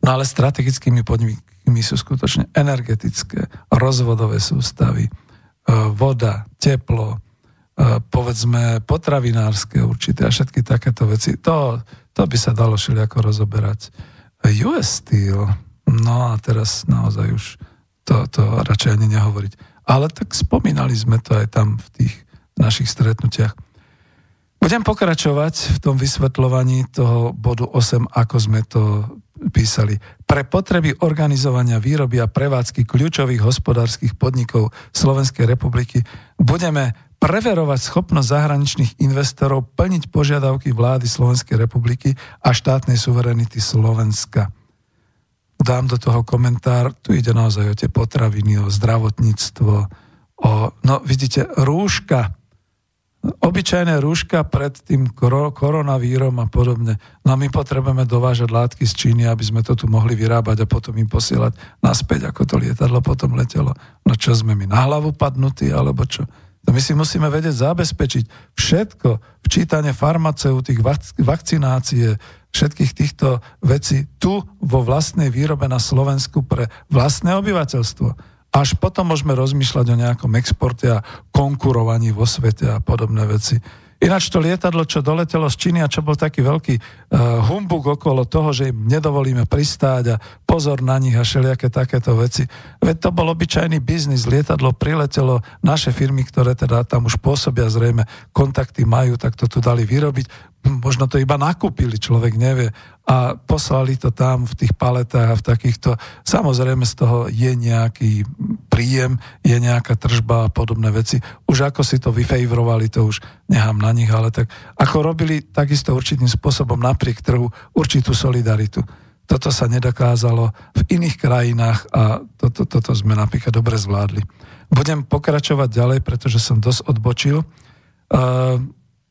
No ale strategickými podnikmi sú skutočne energetické, rozvodové sústavy, e, voda, teplo, e, povedzme potravinárske určité a všetky takéto veci. To, to by sa dalo všelijako rozoberať. US Steel, No a teraz naozaj už to, to radšej ani nehovoriť. Ale tak spomínali sme to aj tam v tých našich stretnutiach. Budem pokračovať v tom vysvetľovaní toho bodu 8, ako sme to písali. Pre potreby organizovania výroby a prevádzky kľúčových hospodárskych podnikov Slovenskej republiky budeme preverovať schopnosť zahraničných investorov plniť požiadavky vlády Slovenskej republiky a štátnej suverenity Slovenska dám do toho komentár, tu ide naozaj o tie potraviny, o zdravotníctvo, o, no vidíte, rúška, obyčajné rúška pred tým koronavírom a podobne. No my potrebujeme dovážať látky z Číny, aby sme to tu mohli vyrábať a potom im posielať naspäť, ako to lietadlo potom letelo. No čo sme my, na hlavu padnutí, alebo čo? To my si musíme vedieť zabezpečiť všetko, včítanie farmaceutik, vakcinácie, všetkých týchto vecí tu vo vlastnej výrobe na Slovensku pre vlastné obyvateľstvo. Až potom môžeme rozmýšľať o nejakom exporte a konkurovaní vo svete a podobné veci. Ináč to lietadlo, čo doletelo z Číny a čo bol taký veľký uh, humbug okolo toho, že im nedovolíme pristáť a pozor na nich a všelijaké takéto veci. Veď to bol obyčajný biznis. Lietadlo priletelo, naše firmy, ktoré teda tam už pôsobia, zrejme kontakty majú, tak to tu dali vyrobiť možno to iba nakúpili, človek nevie, a poslali to tam v tých paletách a v takýchto. Samozrejme z toho je nejaký príjem, je nejaká tržba a podobné veci. Už ako si to vyfejvrovali, to už nechám na nich, ale tak ako robili takisto určitým spôsobom napriek trhu určitú solidaritu. Toto sa nedokázalo v iných krajinách a toto, toto sme napríklad dobre zvládli. Budem pokračovať ďalej, pretože som dosť odbočil. Uh,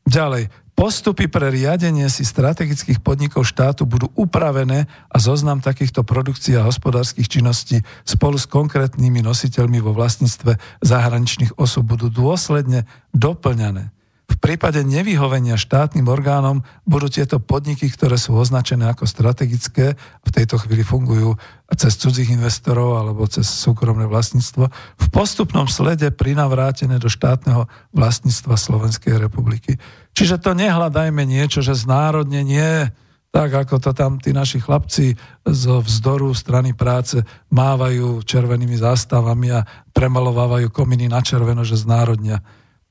ďalej, Postupy pre riadenie si strategických podnikov štátu budú upravené a zoznam takýchto produkcií a hospodárskych činností spolu s konkrétnymi nositeľmi vo vlastníctve zahraničných osob budú dôsledne doplňané. V prípade nevyhovenia štátnym orgánom budú tieto podniky, ktoré sú označené ako strategické, v tejto chvíli fungujú cez cudzích investorov alebo cez súkromné vlastníctvo, v postupnom slede prinavrátené do štátneho vlastníctva Slovenskej republiky. Čiže to nehľadajme niečo, že znárodnenie, tak ako to tam tí naši chlapci z vzdoru strany práce mávajú červenými zástavami a premalovávajú kominy na červeno, že znárodnia.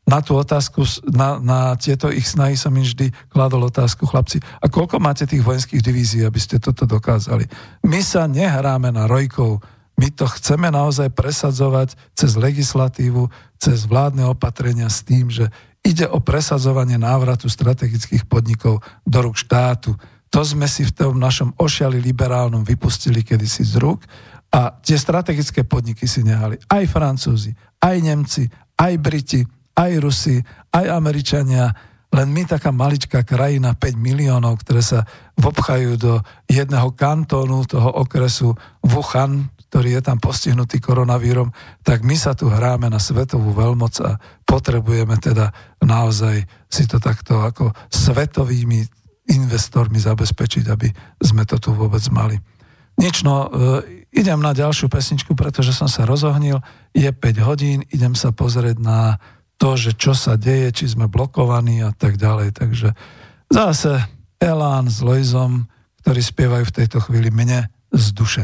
Na tú otázku, na, na tieto ich snahy som im vždy kladol otázku, chlapci, a koľko máte tých vojenských divízií, aby ste toto dokázali? My sa nehráme na rojkov, my to chceme naozaj presadzovať cez legislatívu, cez vládne opatrenia s tým, že ide o presadzovanie návratu strategických podnikov do rúk štátu. To sme si v tom našom ošiali liberálnom vypustili kedysi z rúk a tie strategické podniky si nehali aj Francúzi, aj Nemci, aj Briti, aj Rusi, aj Američania, len my taká maličká krajina, 5 miliónov, ktoré sa vopchajú do jedného kantónu toho okresu Wuhan, ktorý je tam postihnutý koronavírom, tak my sa tu hráme na svetovú veľmoc a potrebujeme teda naozaj si to takto ako svetovými investormi zabezpečiť, aby sme to tu vôbec mali. Nič, no, e, idem na ďalšiu pesničku, pretože som sa rozohnil, je 5 hodín, idem sa pozrieť na to, že čo sa deje, či sme blokovaní a tak ďalej. Takže zase Elán s Lojzom, ktorí spievajú v tejto chvíli mne z duše.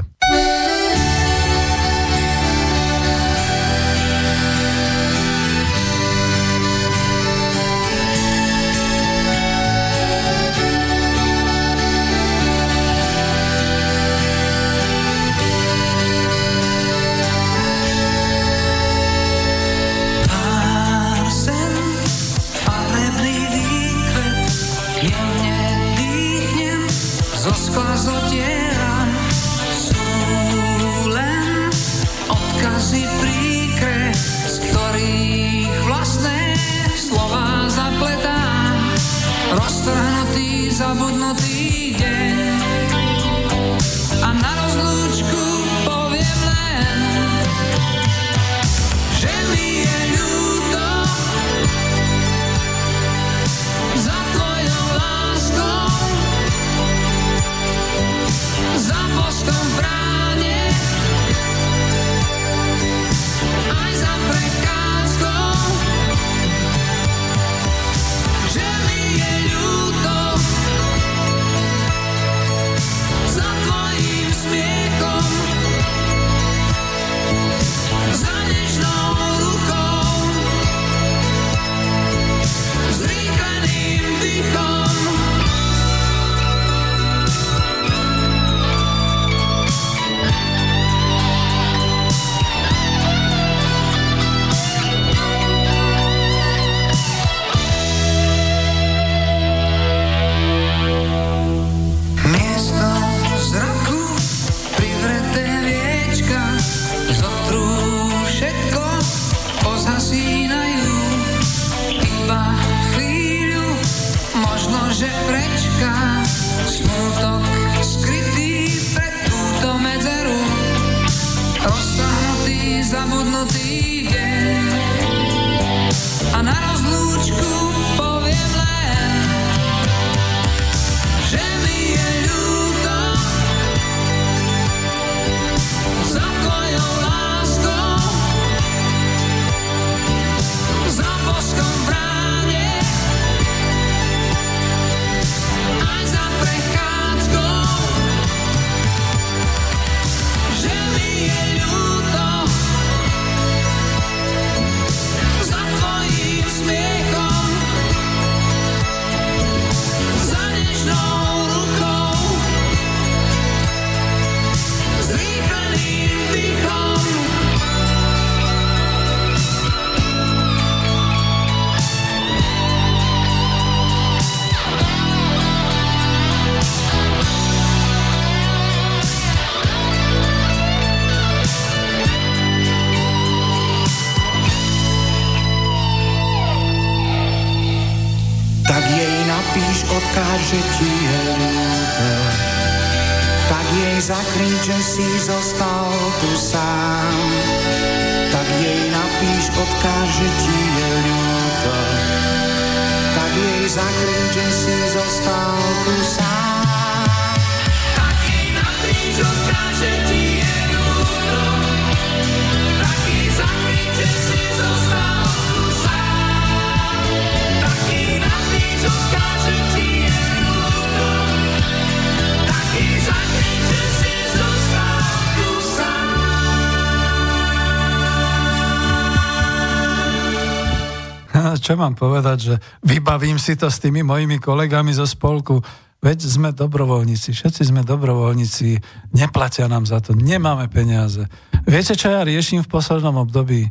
Čo mám povedať, že vybavím si to s tými mojimi kolegami zo spolku. Veď sme dobrovoľníci, všetci sme dobrovoľníci, neplatia nám za to, nemáme peniaze. Viete, čo ja riešim v poslednom období?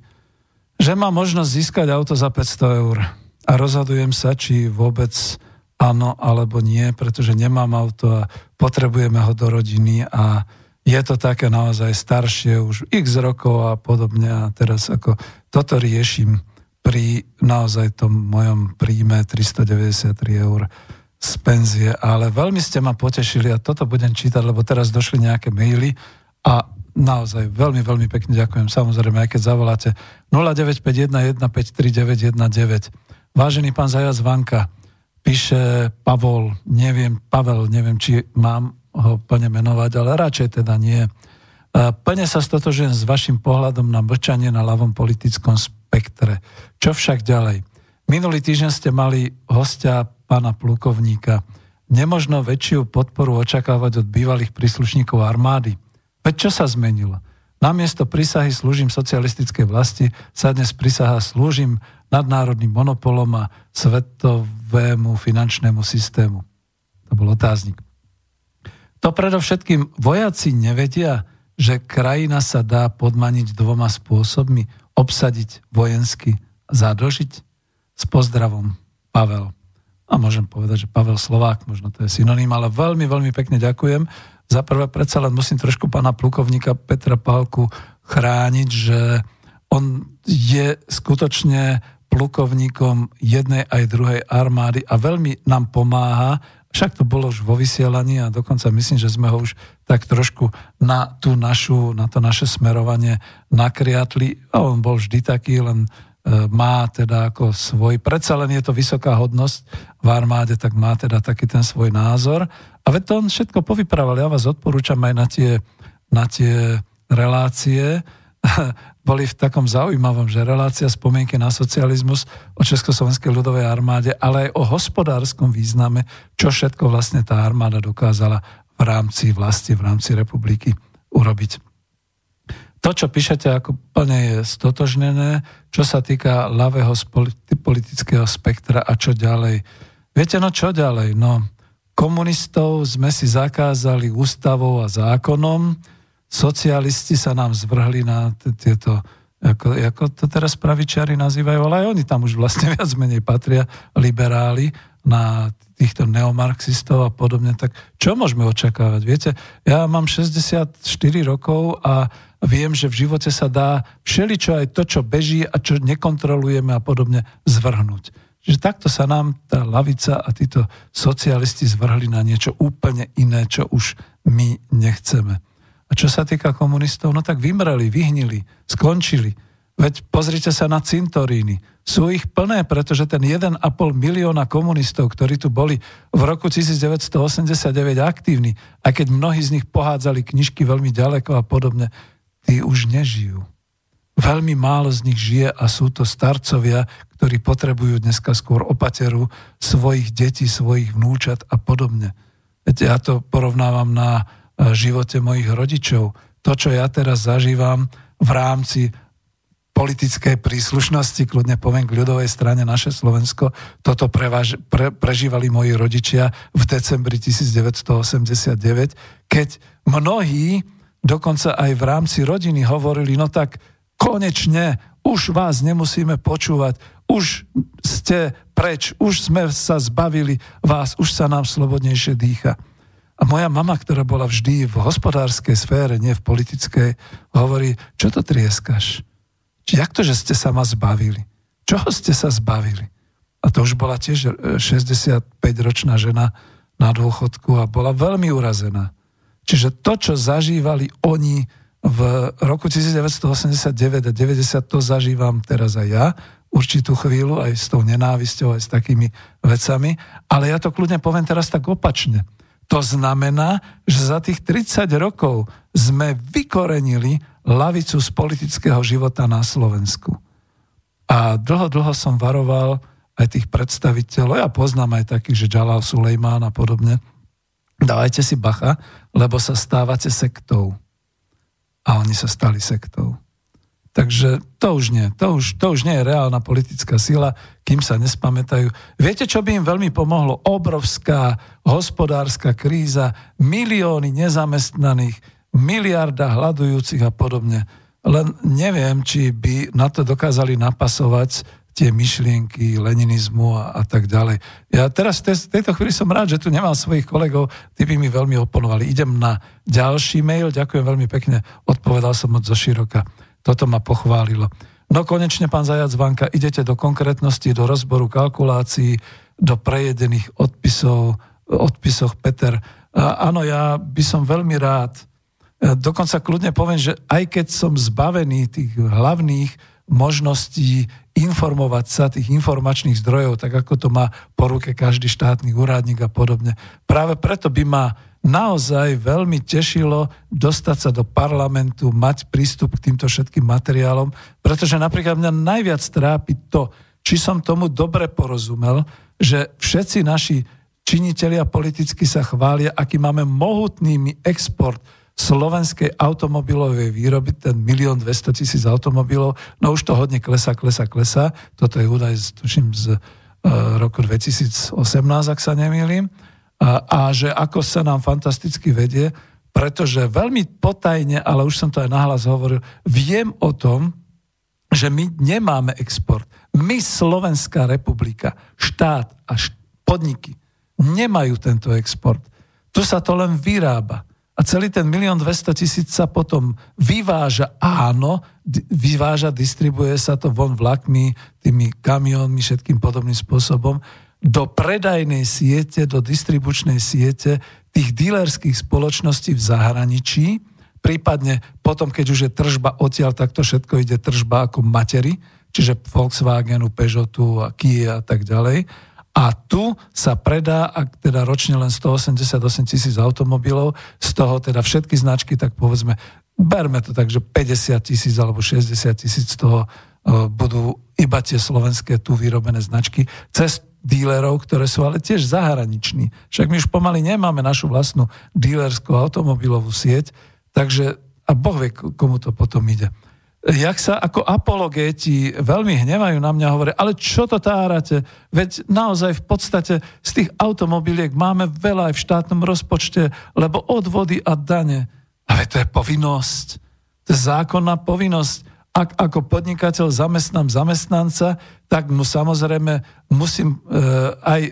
Že mám možnosť získať auto za 500 eur a rozhodujem sa, či vôbec áno alebo nie, pretože nemám auto a potrebujeme ho do rodiny a je to také naozaj staršie, už x rokov a podobne a teraz ako toto riešim pri naozaj tom mojom príjme 393 eur z penzie, ale veľmi ste ma potešili a toto budem čítať, lebo teraz došli nejaké maily a naozaj veľmi, veľmi pekne ďakujem. Samozrejme, aj keď zavoláte 0951153919. Vážený pán Zajac Vanka, píše Pavol, neviem, Pavel, neviem, či mám ho plne menovať, ale radšej teda nie. Plne sa stotožujem s vašim pohľadom na mlčanie na ľavom politickom spektre. Čo však ďalej? Minulý týždeň ste mali hostia pána plukovníka. Nemožno väčšiu podporu očakávať od bývalých príslušníkov armády. Veď čo sa zmenilo? Namiesto prísahy slúžim socialistickej vlasti sa dnes prísaha slúžim nadnárodným monopolom a svetovému finančnému systému. To bol otáznik. To predovšetkým vojaci nevedia, že krajina sa dá podmaniť dvoma spôsobmi. Obsadiť vojensky, zadlžiť. S pozdravom, Pavel a môžem povedať, že Pavel Slovák, možno to je synonym, ale veľmi, veľmi pekne ďakujem. Za prvé predsa len musím trošku pána plukovníka Petra Pálku chrániť, že on je skutočne plukovníkom jednej aj druhej armády a veľmi nám pomáha. Však to bolo už vo vysielaní a dokonca myslím, že sme ho už tak trošku na, tú našu, na to naše smerovanie nakriatli. A on bol vždy taký, len E, má teda ako svoj, predsa len je to vysoká hodnosť v armáde, tak má teda taký ten svoj názor. A veď to on všetko povyprával. Ja vás odporúčam aj na tie, na tie relácie. Boli v takom zaujímavom, že relácia spomienky na socializmus o Československej ľudovej armáde, ale aj o hospodárskom význame, čo všetko vlastne tá armáda dokázala v rámci vlasti, v rámci republiky urobiť to, čo píšete, ako plne je stotožnené, čo sa týka ľavého politického spektra a čo ďalej. Viete, no čo ďalej? No, komunistov sme si zakázali ústavou a zákonom, socialisti sa nám zvrhli na tieto, ako, ako to teraz pravičiari nazývajú, ale aj oni tam už vlastne viac menej patria, liberáli, na týchto neomarxistov a podobne, tak čo môžeme očakávať? Viete, ja mám 64 rokov a viem, že v živote sa dá všeličo aj to, čo beží a čo nekontrolujeme a podobne zvrhnúť. Čiže takto sa nám tá lavica a títo socialisti zvrhli na niečo úplne iné, čo už my nechceme. A čo sa týka komunistov, no tak vymreli, vyhnili, skončili. Veď pozrite sa na cintoríny. Sú ich plné, pretože ten 1,5 milióna komunistov, ktorí tu boli v roku 1989 aktívni, a keď mnohí z nich pohádzali knižky veľmi ďaleko a podobne, tí už nežijú. Veľmi málo z nich žije a sú to starcovia, ktorí potrebujú dneska skôr opateru svojich detí, svojich vnúčat a podobne. Viete, ja to porovnávam na živote mojich rodičov. To, čo ja teraz zažívam v rámci politickej príslušnosti, kľudne poviem k ľudovej strane naše Slovensko, toto prevaž, pre, prežívali moji rodičia v decembri 1989, keď mnohí dokonca aj v rámci rodiny hovorili, no tak konečne už vás nemusíme počúvať, už ste preč, už sme sa zbavili vás, už sa nám slobodnejšie dýcha. A moja mama, ktorá bola vždy v hospodárskej sfére, nie v politickej, hovorí, čo to trieskaš? Jak to, že ste sa ma zbavili? Čoho ste sa zbavili? A to už bola tiež 65-ročná žena na dôchodku a bola veľmi urazená. Čiže to, čo zažívali oni v roku 1989 a 90, to zažívam teraz aj ja, určitú chvíľu, aj s tou nenávisťou, aj s takými vecami, ale ja to kľudne poviem teraz tak opačne. To znamená, že za tých 30 rokov sme vykorenili lavicu z politického života na Slovensku. A dlho, dlho som varoval aj tých predstaviteľov, ja poznám aj takých, že Jalal Sulejmán a podobne, dávajte si bacha, lebo sa stávate sektou. A oni sa stali sektou. Takže to už nie. To už, to už nie je reálna politická sila, kým sa nespamätajú. Viete, čo by im veľmi pomohlo? Obrovská hospodárska kríza, milióny nezamestnaných, miliarda hľadujúcich a podobne. Len neviem, či by na to dokázali napasovať tie myšlienky leninizmu a, a tak ďalej. Ja teraz v tejto chvíli som rád, že tu nemám svojich kolegov, tí by mi veľmi oponovali. Idem na ďalší mail, ďakujem veľmi pekne, odpovedal som moc zo široka. Toto ma pochválilo. No konečne, pán Zajac Vanka, idete do konkrétnosti, do rozboru kalkulácií, do prejedených odpisov, odpisoch Peter. A, áno, ja by som veľmi rád, e, dokonca kľudne poviem, že aj keď som zbavený tých hlavných možností informovať sa tých informačných zdrojov, tak ako to má po ruke každý štátny úradník a podobne. Práve preto by ma naozaj veľmi tešilo dostať sa do parlamentu, mať prístup k týmto všetkým materiálom, pretože napríklad mňa najviac trápi to, či som tomu dobre porozumel, že všetci naši činitelia politicky sa chvália, aký máme mohutný export slovenskej automobilovej výroby, ten milión 200 tisíc automobilov, no už to hodne klesa, klesa, klesa. Toto je údaj, tuším, z uh, roku 2018, ak sa nemýlim a, že ako sa nám fantasticky vedie, pretože veľmi potajne, ale už som to aj nahlas hovoril, viem o tom, že my nemáme export. My, Slovenská republika, štát a št- podniky nemajú tento export. Tu sa to len vyrába. A celý ten milión 200 tisíc sa potom vyváža, áno, vyváža, distribuje sa to von vlakmi, tými kamionmi, všetkým podobným spôsobom, do predajnej siete, do distribučnej siete tých dílerských spoločností v zahraničí, prípadne potom, keď už je tržba odtiaľ, tak to všetko ide tržba ako matery, čiže Volkswagenu, Peugeotu a Kia a tak ďalej. A tu sa predá, ak teda ročne len 188 tisíc automobilov, z toho teda všetky značky, tak povedzme, berme to tak, že 50 tisíc alebo 60 tisíc z toho e, budú iba tie slovenské tu vyrobené značky. Cez dílerov, ktoré sú ale tiež zahraniční. Však my už pomaly nemáme našu vlastnú dílerskú automobilovú sieť, takže a Boh vie, komu to potom ide. Jak sa ako apologéti veľmi hnevajú na mňa, hovoria, ale čo to tárate? Veď naozaj v podstate z tých automobiliek máme veľa aj v štátnom rozpočte, lebo odvody a dane. Ale to je povinnosť. To je zákonná povinnosť ak ako podnikateľ zamestnám zamestnanca, tak mu samozrejme musím e, aj e,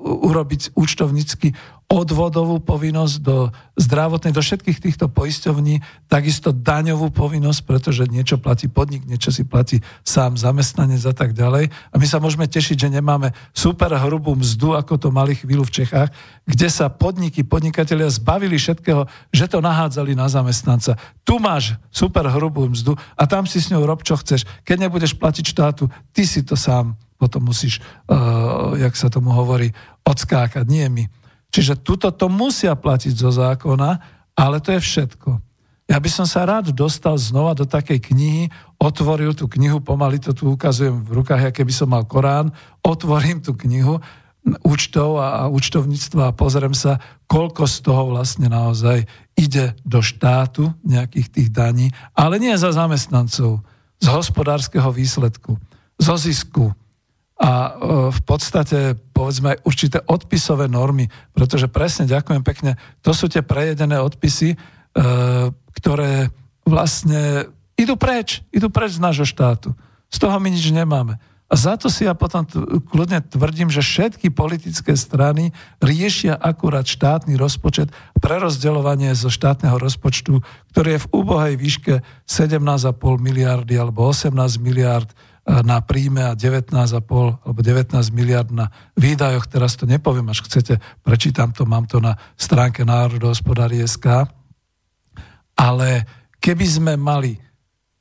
urobiť účtovnícky odvodovú povinnosť do zdravotnej, do všetkých týchto poisťovní, takisto daňovú povinnosť, pretože niečo platí podnik, niečo si platí sám zamestnanec a tak ďalej. A my sa môžeme tešiť, že nemáme super hrubú mzdu, ako to mali chvíľu v Čechách, kde sa podniky, podnikatelia zbavili všetkého, že to nahádzali na zamestnanca. Tu máš super hrubú mzdu a tam si s ňou rob, čo chceš. Keď nebudeš platiť štátu, ty si to sám potom musíš, uh, jak sa tomu hovorí, odskákať, nie my. Čiže tuto to musia platiť zo zákona, ale to je všetko. Ja by som sa rád dostal znova do takej knihy, otvoril tú knihu, pomaly to tu ukazujem v rukách, aké by som mal Korán, otvorím tú knihu účtov a, a účtovníctva a pozriem sa, koľko z toho vlastne naozaj ide do štátu, nejakých tých daní, ale nie za zamestnancov, z hospodárskeho výsledku, zo zisku, a e, v podstate povedzme aj určité odpisové normy, pretože presne, ďakujem pekne, to sú tie prejedené odpisy, e, ktoré vlastne idú preč, idú preč z nášho štátu. Z toho my nič nemáme. A za to si ja potom kľudne tvrdím, že všetky politické strany riešia akurát štátny rozpočet, prerozdeľovanie zo štátneho rozpočtu, ktorý je v úbohej výške 17,5 miliardy alebo 18 miliard na príjme a 19,5 alebo 19 miliard na výdajoch. Teraz to nepoviem, až chcete, prečítam to, mám to na stránke národohospodári.sk. Ale keby sme mali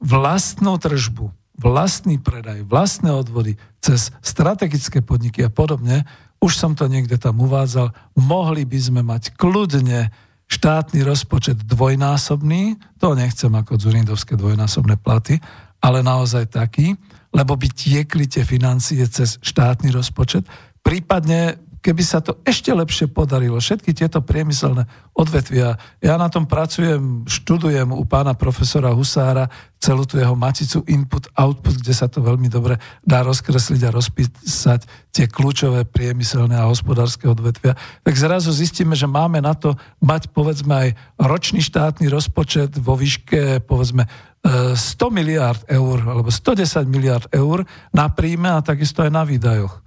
vlastnú tržbu, vlastný predaj, vlastné odvody cez strategické podniky a podobne, už som to niekde tam uvádzal, mohli by sme mať kľudne štátny rozpočet dvojnásobný, to nechcem ako Zurindovské dvojnásobné platy, ale naozaj taký, lebo by tiekli tie financie cez štátny rozpočet. Prípadne, keby sa to ešte lepšie podarilo, všetky tieto priemyselné odvetvia, ja na tom pracujem, študujem u pána profesora Husára celú tú jeho maticu input-output, kde sa to veľmi dobre dá rozkresliť a rozpísať tie kľúčové priemyselné a hospodárske odvetvia, tak zrazu zistíme, že máme na to mať povedzme aj ročný štátny rozpočet vo výške povedzme 100 e, miliard eur alebo 110 miliard eur na príjme a takisto aj na výdajoch.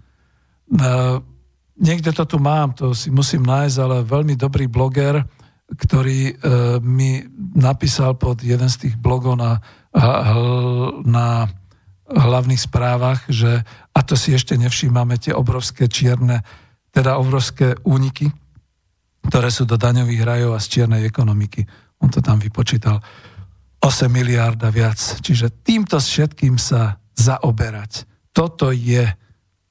Niekde to tu mám, to si musím nájsť, ale veľmi dobrý bloger, ktorý e, mi napísal pod jeden z tých blogov na, na hlavných správach, že a to si ešte nevšímame tie obrovské čierne, teda obrovské úniky, ktoré sú do daňových rajov a z čiernej ekonomiky. On to tam vypočítal. 8 miliárd a viac. Čiže týmto všetkým sa zaoberať. Toto je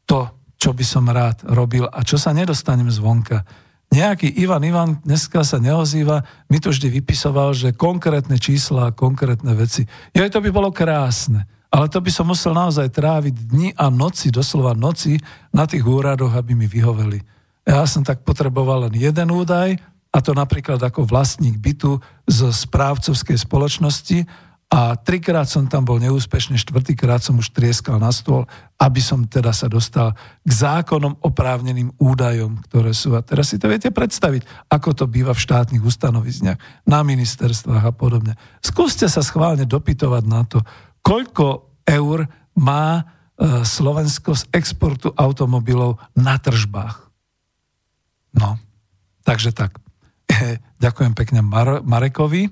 to, čo by som rád robil a čo sa nedostanem zvonka. Nejaký Ivan Ivan dneska sa neozýva, mi to vždy vypisoval, že konkrétne čísla a konkrétne veci. Jo, to by bolo krásne, ale to by som musel naozaj tráviť dni a noci, doslova noci, na tých úradoch, aby mi vyhoveli. Ja som tak potreboval len jeden údaj, a to napríklad ako vlastník bytu z správcovskej spoločnosti, a trikrát som tam bol neúspešný, štvrtýkrát som už trieskal na stôl, aby som teda sa dostal k zákonom oprávneným údajom, ktoré sú. A teraz si to viete predstaviť, ako to býva v štátnych ustanovizniach, na ministerstvách a podobne. Skúste sa schválne dopytovať na to, koľko eur má e, Slovensko z exportu automobilov na tržbách. No, takže tak. Ďakujem pekne Mar- Marekovi.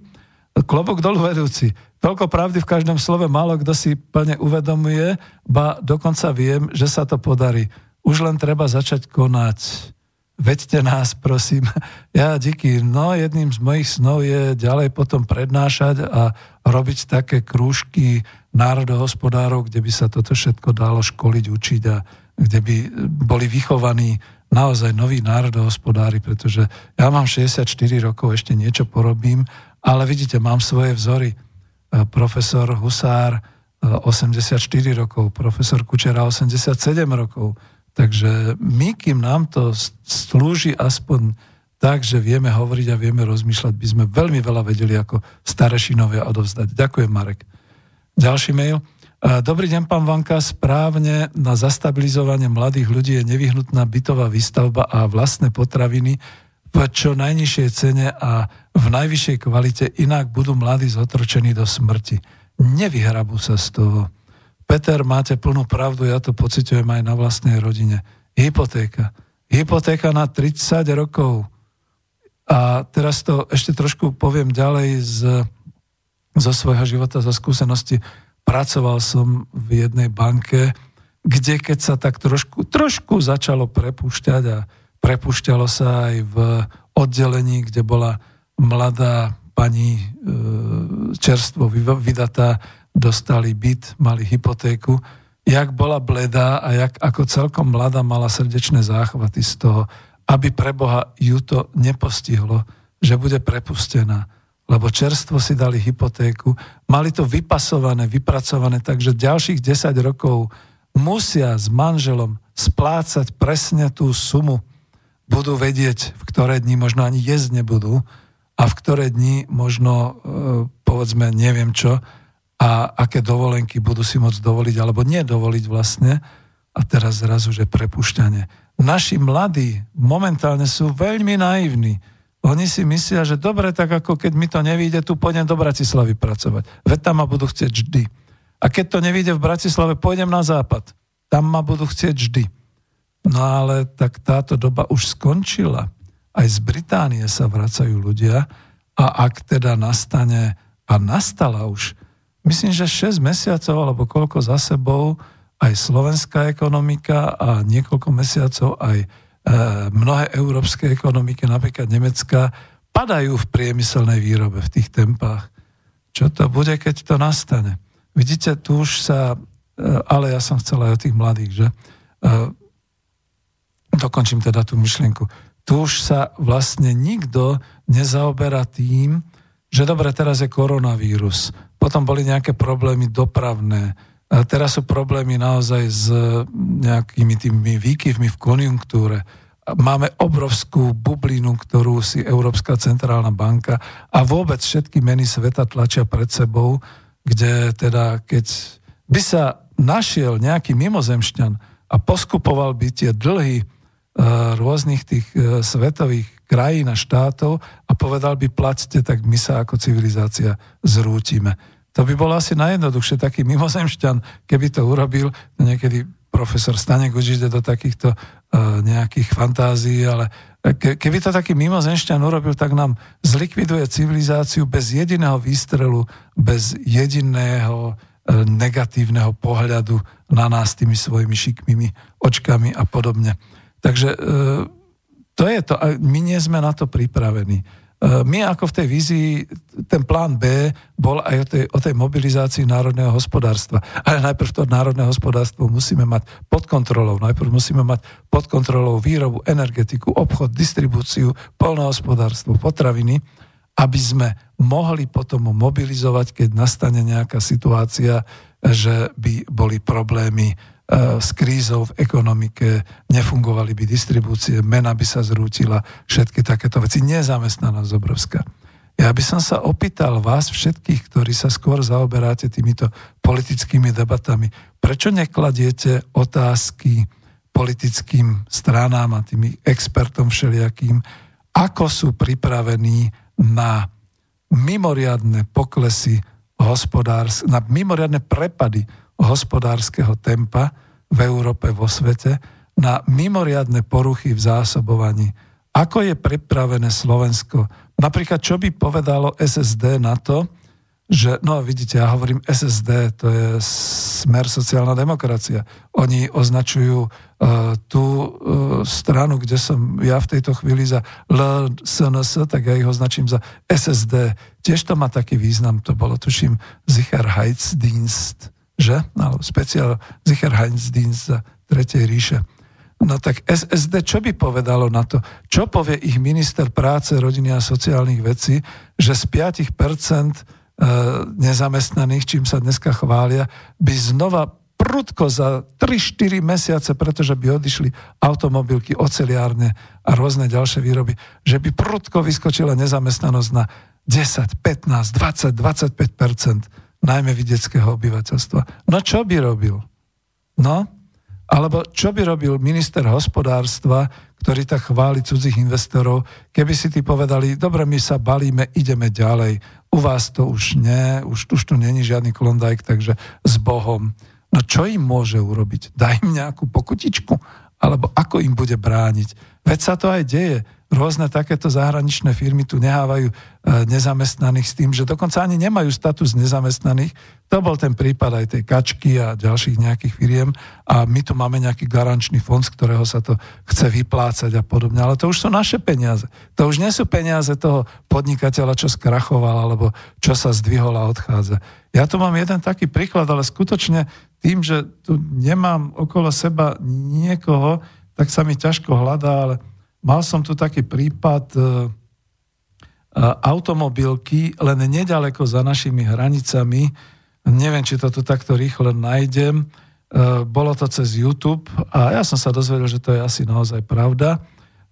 Klobok dolu vedúci. Toľko pravdy v každom slove málo kto si plne uvedomuje, ba dokonca viem, že sa to podarí. Už len treba začať konať. Veďte nás, prosím. Ja díky. No, jedným z mojich snov je ďalej potom prednášať a robiť také krúžky národohospodárov, kde by sa toto všetko dalo školiť, učiť a kde by boli vychovaní naozaj noví národohospodári, pretože ja mám 64 rokov, ešte niečo porobím, ale vidíte, mám svoje vzory profesor Husár 84 e, rokov, profesor Kučera 87 rokov. Takže my, kým nám to slúži aspoň tak, že vieme hovoriť a vieme rozmýšľať, by sme veľmi veľa vedeli ako starešinovia odovzdať. Ďakujem, Marek. Ďalší mail. E, dobrý deň, pán Vanka. Správne na zastabilizovanie mladých ľudí je nevyhnutná bytová výstavba a vlastné potraviny v čo najnižšej cene a v najvyššej kvalite, inak budú mladí zotročení do smrti. Nevyhrabú sa z toho. Peter, máte plnú pravdu, ja to pociťujem aj na vlastnej rodine. Hypotéka. Hypotéka na 30 rokov. A teraz to ešte trošku poviem ďalej z, zo svojho života, zo skúsenosti. Pracoval som v jednej banke, kde keď sa tak trošku, trošku začalo prepúšťať a prepušťalo sa aj v oddelení, kde bola mladá pani e, čerstvo vydatá, dostali byt, mali hypotéku, jak bola bledá a jak ako celkom mladá mala srdečné záchvaty z toho, aby pre Boha ju to nepostihlo, že bude prepustená. Lebo čerstvo si dali hypotéku, mali to vypasované, vypracované, takže ďalších 10 rokov musia s manželom splácať presne tú sumu, budú vedieť, v ktoré dni možno ani jesť nebudú a v ktoré dni možno, e, povedzme, neviem čo a aké dovolenky budú si môcť dovoliť alebo nedovoliť vlastne. A teraz zrazu, že prepušťanie. Naši mladí momentálne sú veľmi naivní. Oni si myslia, že dobre, tak ako keď mi to nevíde, tu pôjdem do Bratislavy pracovať. Veď tam ma budú chcieť vždy. A keď to nevíde v Bratislave, pôjdem na západ. Tam ma budú chcieť vždy. No ale tak táto doba už skončila. Aj z Británie sa vracajú ľudia a ak teda nastane, a nastala už, myslím, že 6 mesiacov alebo koľko za sebou, aj slovenská ekonomika a niekoľko mesiacov aj e, mnohé európske ekonomiky, napríklad Nemecka, padajú v priemyselnej výrobe v tých tempách. Čo to bude, keď to nastane? Vidíte, tu už sa, e, ale ja som chcel aj o tých mladých, že e, dokončím teda tú myšlienku. Tu už sa vlastne nikto nezaoberá tým, že dobre, teraz je koronavírus, potom boli nejaké problémy dopravné, a teraz sú problémy naozaj s nejakými tými výkyvmi v konjunktúre. Máme obrovskú bublinu, ktorú si Európska centrálna banka a vôbec všetky meny sveta tlačia pred sebou, kde teda keď by sa našiel nejaký mimozemšťan a poskupoval by tie dlhy e, rôznych tých e, svetových krajín a štátov a povedal by plaťte, tak my sa ako civilizácia zrútime. To by bolo asi najjednoduchšie, taký mimozemšťan, keby to urobil, niekedy profesor Stanek už do takýchto uh, nejakých fantázií, ale ke, keby to taký mimozenšťan urobil, tak nám zlikviduje civilizáciu bez jediného výstrelu, bez jediného negatívneho pohľadu na nás tými svojimi šikmými očkami a podobne. Takže uh, to je to. My nie sme na to pripravení. E, my ako v tej vízii, ten plán B bol aj o tej, o tej mobilizácii národného hospodárstva. Ale najprv to národné hospodárstvo musíme mať pod kontrolou. Najprv musíme mať pod kontrolou výrobu, energetiku, obchod, distribúciu, polnohospodárstvo, potraviny, aby sme mohli potom mobilizovať, keď nastane nejaká situácia, že by boli problémy E, s krízou v ekonomike, nefungovali by distribúcie, mena by sa zrútila, všetky takéto veci. Nezamestnanosť obrovská. Ja by som sa opýtal vás všetkých, ktorí sa skôr zaoberáte týmito politickými debatami, prečo nekladiete otázky politickým stranám a tým expertom všelijakým, ako sú pripravení na mimoriadne poklesy hospodárske, na mimoriadne prepady hospodárskeho tempa v Európe, vo svete, na mimoriadne poruchy v zásobovaní. Ako je pripravené Slovensko? Napríklad, čo by povedalo SSD na to, že, no vidíte, ja hovorím SSD, to je smer sociálna demokracia. Oni označujú uh, tú uh, stranu, kde som ja v tejto chvíli za LSNS, tak ja ich označím za SSD. Tiež to má taký význam, to bolo, tuším, Sicherheitsdienst že? Alebo speciál Sicherheitsdienst za Tretej ríše. No tak SSD čo by povedalo na to? Čo povie ich minister práce, rodiny a sociálnych vecí, že z 5% e, nezamestnaných, čím sa dneska chvália, by znova prudko za 3-4 mesiace, pretože by odišli automobilky, oceliárne a rôzne ďalšie výroby, že by prudko vyskočila nezamestnanosť na 10, 15, 20, 25 najmä vidieckého obyvateľstva. No čo by robil? No, alebo čo by robil minister hospodárstva, ktorý tak chváli cudzích investorov, keby si ty povedali, dobre, my sa balíme, ideme ďalej. U vás to už nie, už, už tu není žiadny klondajk, takže s Bohom. No čo im môže urobiť? Daj im nejakú pokutičku? Alebo ako im bude brániť? Veď sa to aj deje rôzne takéto zahraničné firmy tu nehávajú e, nezamestnaných s tým, že dokonca ani nemajú status nezamestnaných. To bol ten prípad aj tej kačky a ďalších nejakých firiem a my tu máme nejaký garančný fond, z ktorého sa to chce vyplácať a podobne. Ale to už sú naše peniaze. To už nie sú peniaze toho podnikateľa, čo skrachoval alebo čo sa zdvihol a odchádza. Ja tu mám jeden taký príklad, ale skutočne tým, že tu nemám okolo seba niekoho, tak sa mi ťažko hľadá, ale Mal som tu taký prípad e, e, automobilky len nedaleko za našimi hranicami. Neviem, či to tu takto rýchlo nájdem. E, bolo to cez YouTube a ja som sa dozvedel, že to je asi naozaj pravda.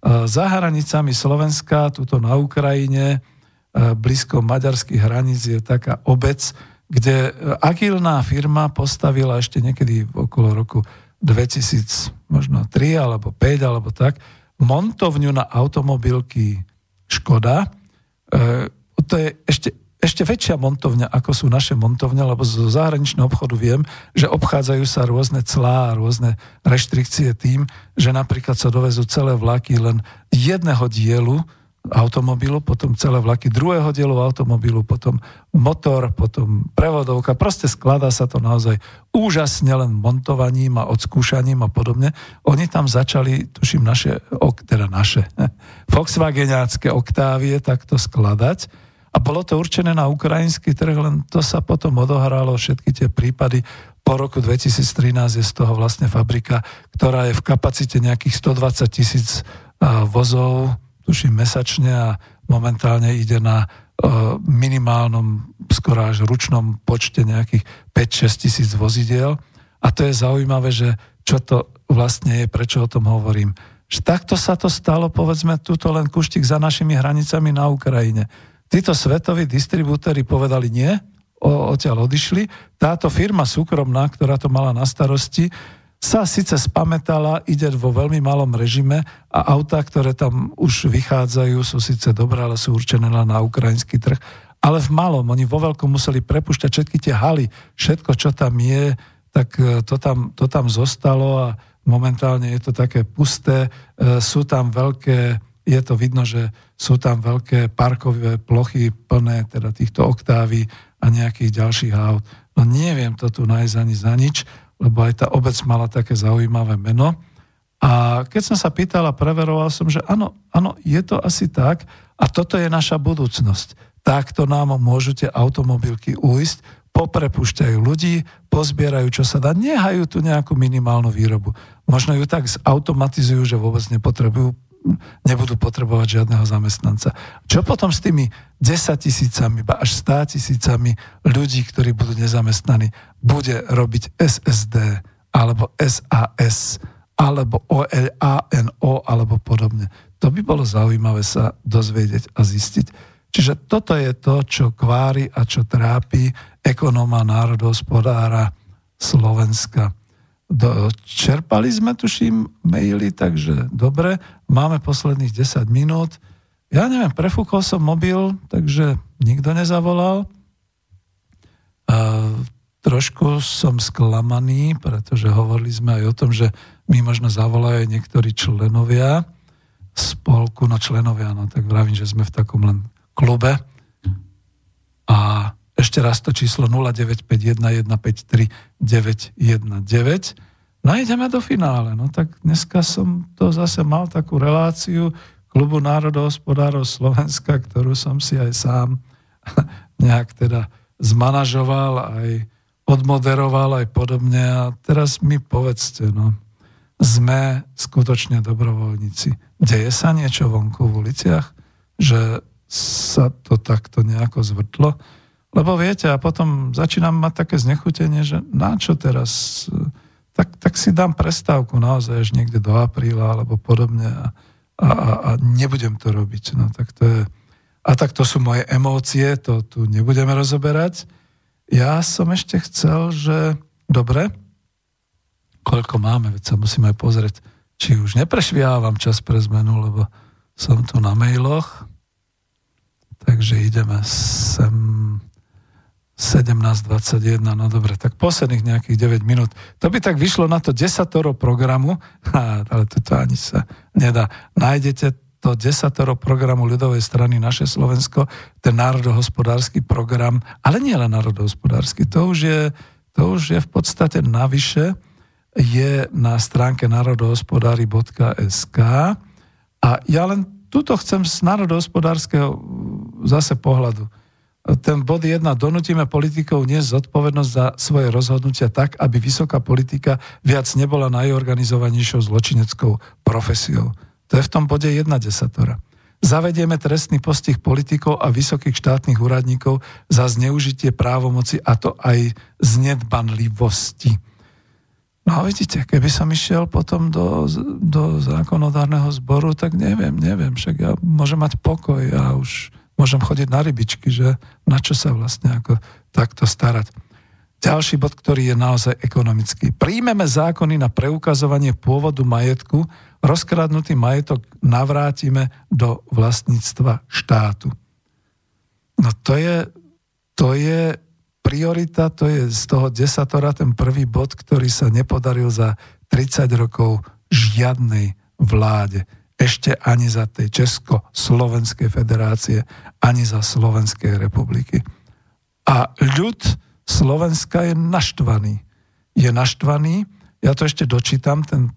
Za hranicami Slovenska, tuto na Ukrajine, blízko maďarských hraníc je taká obec, kde agilná firma postavila ešte niekedy okolo roku 2000, možno 3 alebo 5 alebo tak, montovňu na automobilky Škoda. E, to je ešte, ešte väčšia montovňa, ako sú naše montovne, lebo zo zahraničného obchodu viem, že obchádzajú sa rôzne clá a rôzne reštrikcie tým, že napríklad sa dovezú celé vlaky len jedného dielu, automobilu, potom celé vlaky druhého dielu automobilu, potom motor, potom prevodovka. Proste skladá sa to naozaj úžasne len montovaním a odskúšaním a podobne. Oni tam začali, tuším, naše, teda naše, Volkswagenácké oktávie takto skladať a bolo to určené na ukrajinský trh, len to sa potom odohralo, všetky tie prípady po roku 2013 je z toho vlastne fabrika, ktorá je v kapacite nejakých 120 tisíc vozov, tuším, mesačne a momentálne ide na e, minimálnom, skoro až ručnom počte nejakých 5-6 tisíc vozidiel. A to je zaujímavé, že čo to vlastne je, prečo o tom hovorím. Takto sa to stalo, povedzme, tuto len kuštik za našimi hranicami na Ukrajine. Títo svetoví distribútory povedali nie, odtiaľ odišli. Táto firma súkromná, ktorá to mala na starosti, sa síce spametala, ide vo veľmi malom režime a autá, ktoré tam už vychádzajú, sú síce dobré, ale sú určené na ukrajinský trh. Ale v malom, oni vo veľkom museli prepušťať všetky tie haly, všetko, čo tam je, tak e, to tam, to tam zostalo a momentálne je to také pusté. E, sú tam veľké, je to vidno, že sú tam veľké parkové plochy plné teda týchto oktávy a nejakých ďalších aut. No neviem to tu nájsť ani za nič, lebo aj tá obec mala také zaujímavé meno. A keď som sa pýtal a preveroval som, že áno, áno, je to asi tak a toto je naša budúcnosť. Takto nám môžu tie automobilky ujsť, poprepušťajú ľudí, pozbierajú, čo sa dá, nehajú tu nejakú minimálnu výrobu. Možno ju tak automatizujú, že vôbec nepotrebujú nebudú potrebovať žiadneho zamestnanca. Čo potom s tými 10 tisícami, až 100 tisícami ľudí, ktorí budú nezamestnaní, bude robiť SSD, alebo SAS, alebo OLANO, alebo podobne. To by bolo zaujímavé sa dozvedieť a zistiť. Čiže toto je to, čo kvári a čo trápi ekonóma národohospodára Slovenska. Do, čerpali sme, tuším, maily, takže dobre, máme posledných 10 minút. Ja neviem, prefúkol som mobil, takže nikto nezavolal. A trošku som sklamaný, pretože hovorili sme aj o tom, že mi možno zavolajú niektorí členovia spolku, no členovia, no tak vravím, že sme v takom len klube. A ešte raz to číslo 0951153919. No ideme do finále. No tak dneska som to zase mal takú reláciu Klubu národohospodárov Slovenska, ktorú som si aj sám nejak teda zmanažoval, aj odmoderoval, aj podobne. A teraz mi povedzte, no, sme skutočne dobrovoľníci. Deje sa niečo vonku v uliciach, že sa to takto nejako zvrtlo? Lebo viete, a potom začínam mať také znechutenie, že na čo teraz, tak, tak si dám prestávku naozaj až niekde do apríla alebo podobne a, a, a nebudem to robiť. No, tak to je, a tak to sú moje emócie, to tu nebudeme rozoberať. Ja som ešte chcel, že dobre, koľko máme, veď sa musíme pozrieť, či už neprešviávam čas pre zmenu, lebo som tu na mailoch. Takže ideme sem 17.21, no dobre, tak posledných nejakých 9 minút. To by tak vyšlo na to desatoro programu, ale to ani sa nedá. Nájdete to desatoro programu ľudovej strany Naše Slovensko, ten národohospodársky program, ale nie len národohospodársky, to už je, to už je v podstate navyše, je na stránke národohospodári.sk a ja len tuto chcem z národohospodárskeho zase pohľadu ten bod 1, donutíme politikov niesť zodpovednosť za svoje rozhodnutia tak, aby vysoká politika viac nebola najorganizovanejšou zločineckou profesiou. To je v tom bode 1 desatora. Zavedieme trestný postih politikov a vysokých štátnych úradníkov za zneužitie právomoci a to aj z nedbanlivosti. No a vidíte, keby som išiel potom do, do zákonodárneho zboru, tak neviem, neviem, však ja môžem mať pokoj a už môžem chodiť na rybičky, že na čo sa vlastne ako takto starať. Ďalší bod, ktorý je naozaj ekonomický. Príjmeme zákony na preukazovanie pôvodu majetku, rozkradnutý majetok navrátime do vlastníctva štátu. No to je, to je priorita, to je z toho desatora ten prvý bod, ktorý sa nepodaril za 30 rokov žiadnej vláde ešte ani za tej Česko-Slovenskej federácie, ani za Slovenskej republiky. A ľud Slovenska je naštvaný. Je naštvaný, ja to ešte dočítam, ten,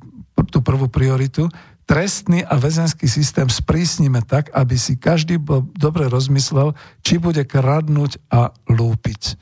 tú prvú prioritu, trestný a väzenský systém sprísnime tak, aby si každý dobre rozmyslel, či bude kradnúť a lúpiť.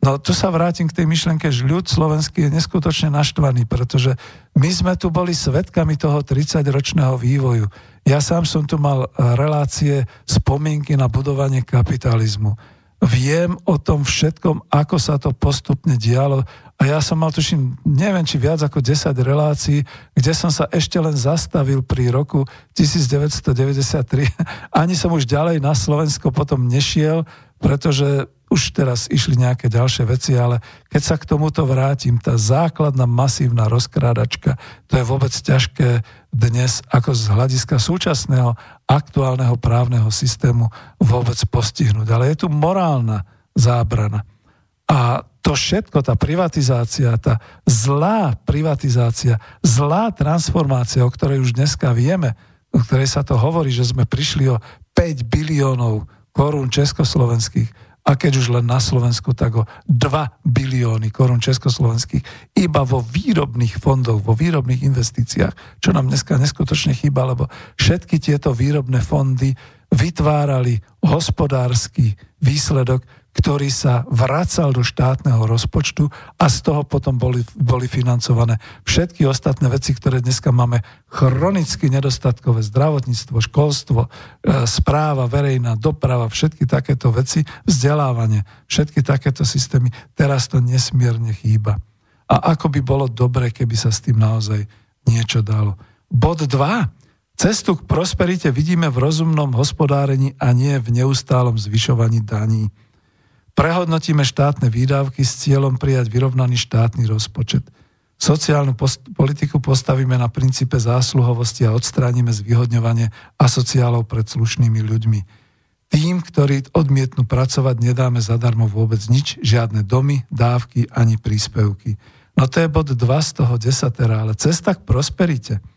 No tu sa vrátim k tej myšlenke, že ľud slovenský je neskutočne naštvaný, pretože my sme tu boli svetkami toho 30-ročného vývoju. Ja sám som tu mal relácie, spomienky na budovanie kapitalizmu. Viem o tom všetkom, ako sa to postupne dialo a ja som mal tuším, neviem, či viac ako 10 relácií, kde som sa ešte len zastavil pri roku 1993. Ani som už ďalej na Slovensko potom nešiel, pretože už teraz išli nejaké ďalšie veci, ale keď sa k tomuto vrátim, tá základná masívna rozkrádačka, to je vôbec ťažké dnes ako z hľadiska súčasného aktuálneho právneho systému vôbec postihnúť. Ale je tu morálna zábrana. A to všetko, tá privatizácia, tá zlá privatizácia, zlá transformácia, o ktorej už dneska vieme, o ktorej sa to hovorí, že sme prišli o 5 biliónov korún československých, a keď už len na Slovensku, tak o 2 bilióny korún československých iba vo výrobných fondoch, vo výrobných investíciách, čo nám dneska neskutočne chýba, lebo všetky tieto výrobné fondy vytvárali hospodársky výsledok, ktorý sa vracal do štátneho rozpočtu a z toho potom boli, boli financované všetky ostatné veci, ktoré dneska máme chronicky nedostatkové, zdravotníctvo, školstvo, e, správa, verejná doprava, všetky takéto veci, vzdelávanie, všetky takéto systémy, teraz to nesmierne chýba. A ako by bolo dobre, keby sa s tým naozaj niečo dalo. Bod 2. Cestu k prosperite vidíme v rozumnom hospodárení a nie v neustálom zvyšovaní daní. Prehodnotíme štátne výdavky s cieľom prijať vyrovnaný štátny rozpočet. Sociálnu post- politiku postavíme na princípe zásluhovosti a odstránime zvýhodňovanie asociálov pred slušnými ľuďmi. Tým, ktorí odmietnú pracovať, nedáme zadarmo vôbec nič, žiadne domy, dávky ani príspevky. No to je bod 2 z toho desatera, ale cesta k prosperite –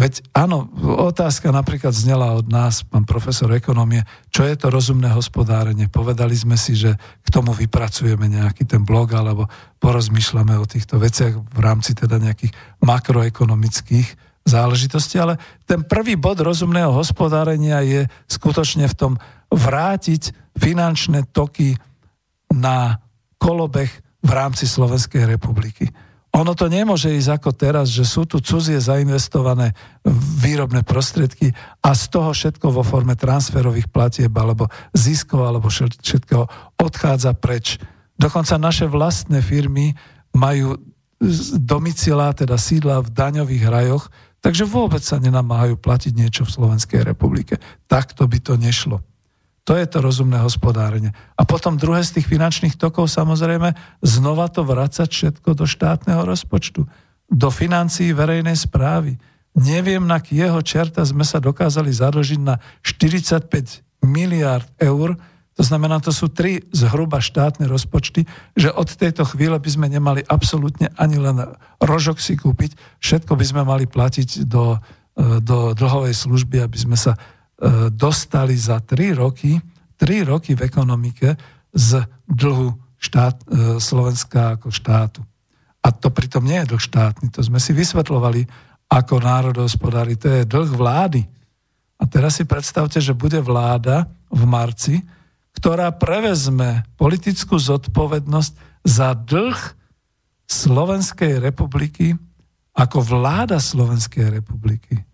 Veď áno, otázka napríklad znela od nás, pán profesor ekonomie, čo je to rozumné hospodárenie. Povedali sme si, že k tomu vypracujeme nejaký ten blog alebo porozmýšľame o týchto veciach v rámci teda nejakých makroekonomických záležitostí, ale ten prvý bod rozumného hospodárenia je skutočne v tom vrátiť finančné toky na kolobeh v rámci Slovenskej republiky. Ono to nemôže ísť ako teraz, že sú tu cudzie zainvestované výrobné prostriedky a z toho všetko vo forme transferových platieb alebo ziskov alebo všetkého odchádza preč. Dokonca naše vlastné firmy majú domicilá, teda sídla v daňových rajoch, takže vôbec sa nenamáhajú platiť niečo v Slovenskej republike. Takto by to nešlo. To je to rozumné hospodárenie. A potom druhé z tých finančných tokov samozrejme znova to vracať všetko do štátneho rozpočtu, do financií verejnej správy. Neviem, na kieho čerta sme sa dokázali zadlžiť na 45 miliard eur, to znamená, to sú tri zhruba štátne rozpočty, že od tejto chvíle by sme nemali absolútne ani len rožok si kúpiť, všetko by sme mali platiť do, e, do dlhovej služby, aby sme sa dostali za 3 roky, 3 roky v ekonomike z dlhu štát, e, Slovenska ako štátu. A to pritom nie je dlh štátny, to sme si vysvetlovali ako národohospodári, to je dlh vlády. A teraz si predstavte, že bude vláda v marci, ktorá prevezme politickú zodpovednosť za dlh Slovenskej republiky ako vláda Slovenskej republiky.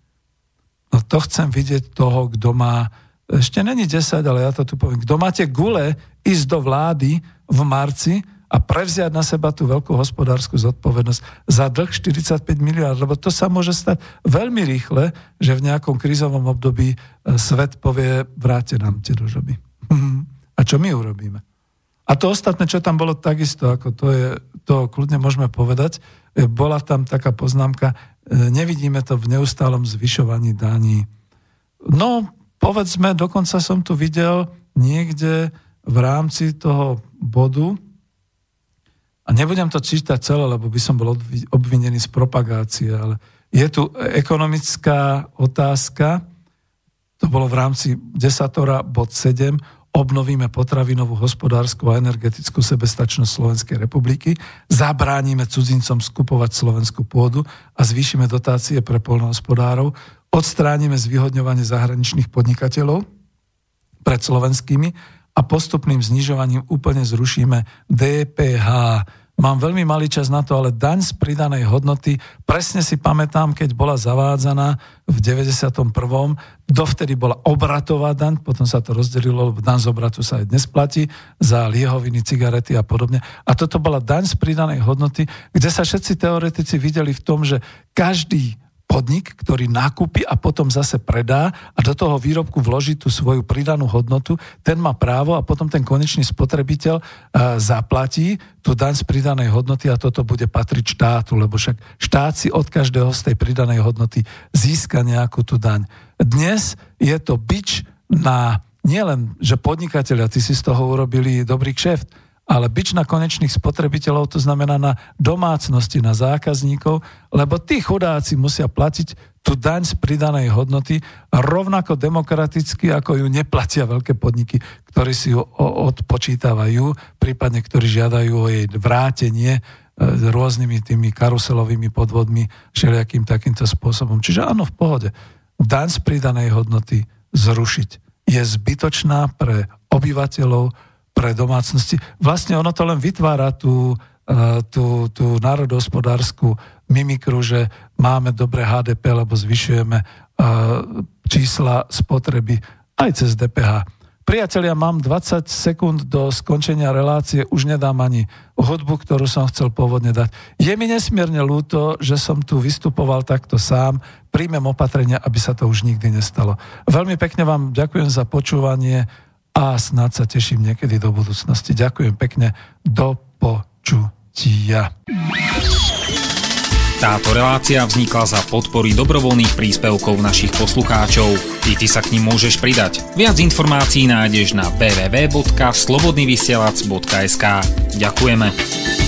No to chcem vidieť toho, kto má, ešte není 10, ale ja to tu poviem, kto máte gule ísť do vlády v marci a prevziať na seba tú veľkú hospodárskú zodpovednosť za dlh 45 miliard, lebo to sa môže stať veľmi rýchle, že v nejakom krízovom období e, svet povie, vráte nám tie dožoby. A čo my urobíme? A to ostatné, čo tam bolo takisto, ako to je, to kľudne môžeme povedať, e, bola tam taká poznámka, nevidíme to v neustálom zvyšovaní daní. No, povedzme, dokonca som tu videl niekde v rámci toho bodu, a nebudem to čítať celé, lebo by som bol obvinený z propagácie, ale je tu ekonomická otázka, to bolo v rámci desatora bod 7, obnovíme potravinovú, hospodárskú a energetickú sebestačnosť Slovenskej republiky, zabránime cudzincom skupovať slovenskú pôdu a zvýšime dotácie pre polnohospodárov, odstránime zvýhodňovanie zahraničných podnikateľov pred slovenskými a postupným znižovaním úplne zrušíme DPH. Mám veľmi malý čas na to, ale daň z pridanej hodnoty, presne si pamätám, keď bola zavádzaná v 91. Dovtedy bola obratová daň, potom sa to rozdelilo, lebo daň z obratu sa aj dnes platí za liehoviny, cigarety a podobne. A toto bola daň z pridanej hodnoty, kde sa všetci teoretici videli v tom, že každý podnik, ktorý nakúpi a potom zase predá a do toho výrobku vloží tú svoju pridanú hodnotu, ten má právo a potom ten konečný spotrebiteľ zaplatí tú daň z pridanej hodnoty a toto bude patriť štátu, lebo však štát si od každého z tej pridanej hodnoty získa nejakú tú daň. Dnes je to bič na nielen, že podnikatelia, ty si z toho urobili dobrý kšeft, ale byč na konečných spotrebiteľov, to znamená na domácnosti, na zákazníkov, lebo tí chudáci musia platiť tú daň z pridanej hodnoty rovnako demokraticky, ako ju neplatia veľké podniky, ktorí si ju odpočítavajú, prípadne ktorí žiadajú o jej vrátenie e, rôznymi tými karuselovými podvodmi, všelijakým takýmto spôsobom. Čiže áno, v pohode. Daň z pridanej hodnoty zrušiť je zbytočná pre obyvateľov, pre domácnosti. Vlastne ono to len vytvára tú, eh, tú, tú národohospodárskú mimikru, že máme dobré HDP, lebo zvyšujeme eh, čísla spotreby aj cez DPH. Priatelia, mám 20 sekúnd do skončenia relácie, už nedám ani hudbu, ktorú som chcel pôvodne dať. Je mi nesmierne ľúto, že som tu vystupoval takto sám, príjmem opatrenia, aby sa to už nikdy nestalo. Veľmi pekne vám ďakujem za počúvanie a snad sa teším niekedy do budúcnosti. Ďakujem pekne, do počutia. Táto relácia vznikla za podpory dobrovoľných príspevkov našich poslucháčov. I ty sa k ním môžeš pridať. Viac informácií nájdeš na www.slobodnyvysielac.sk Ďakujeme.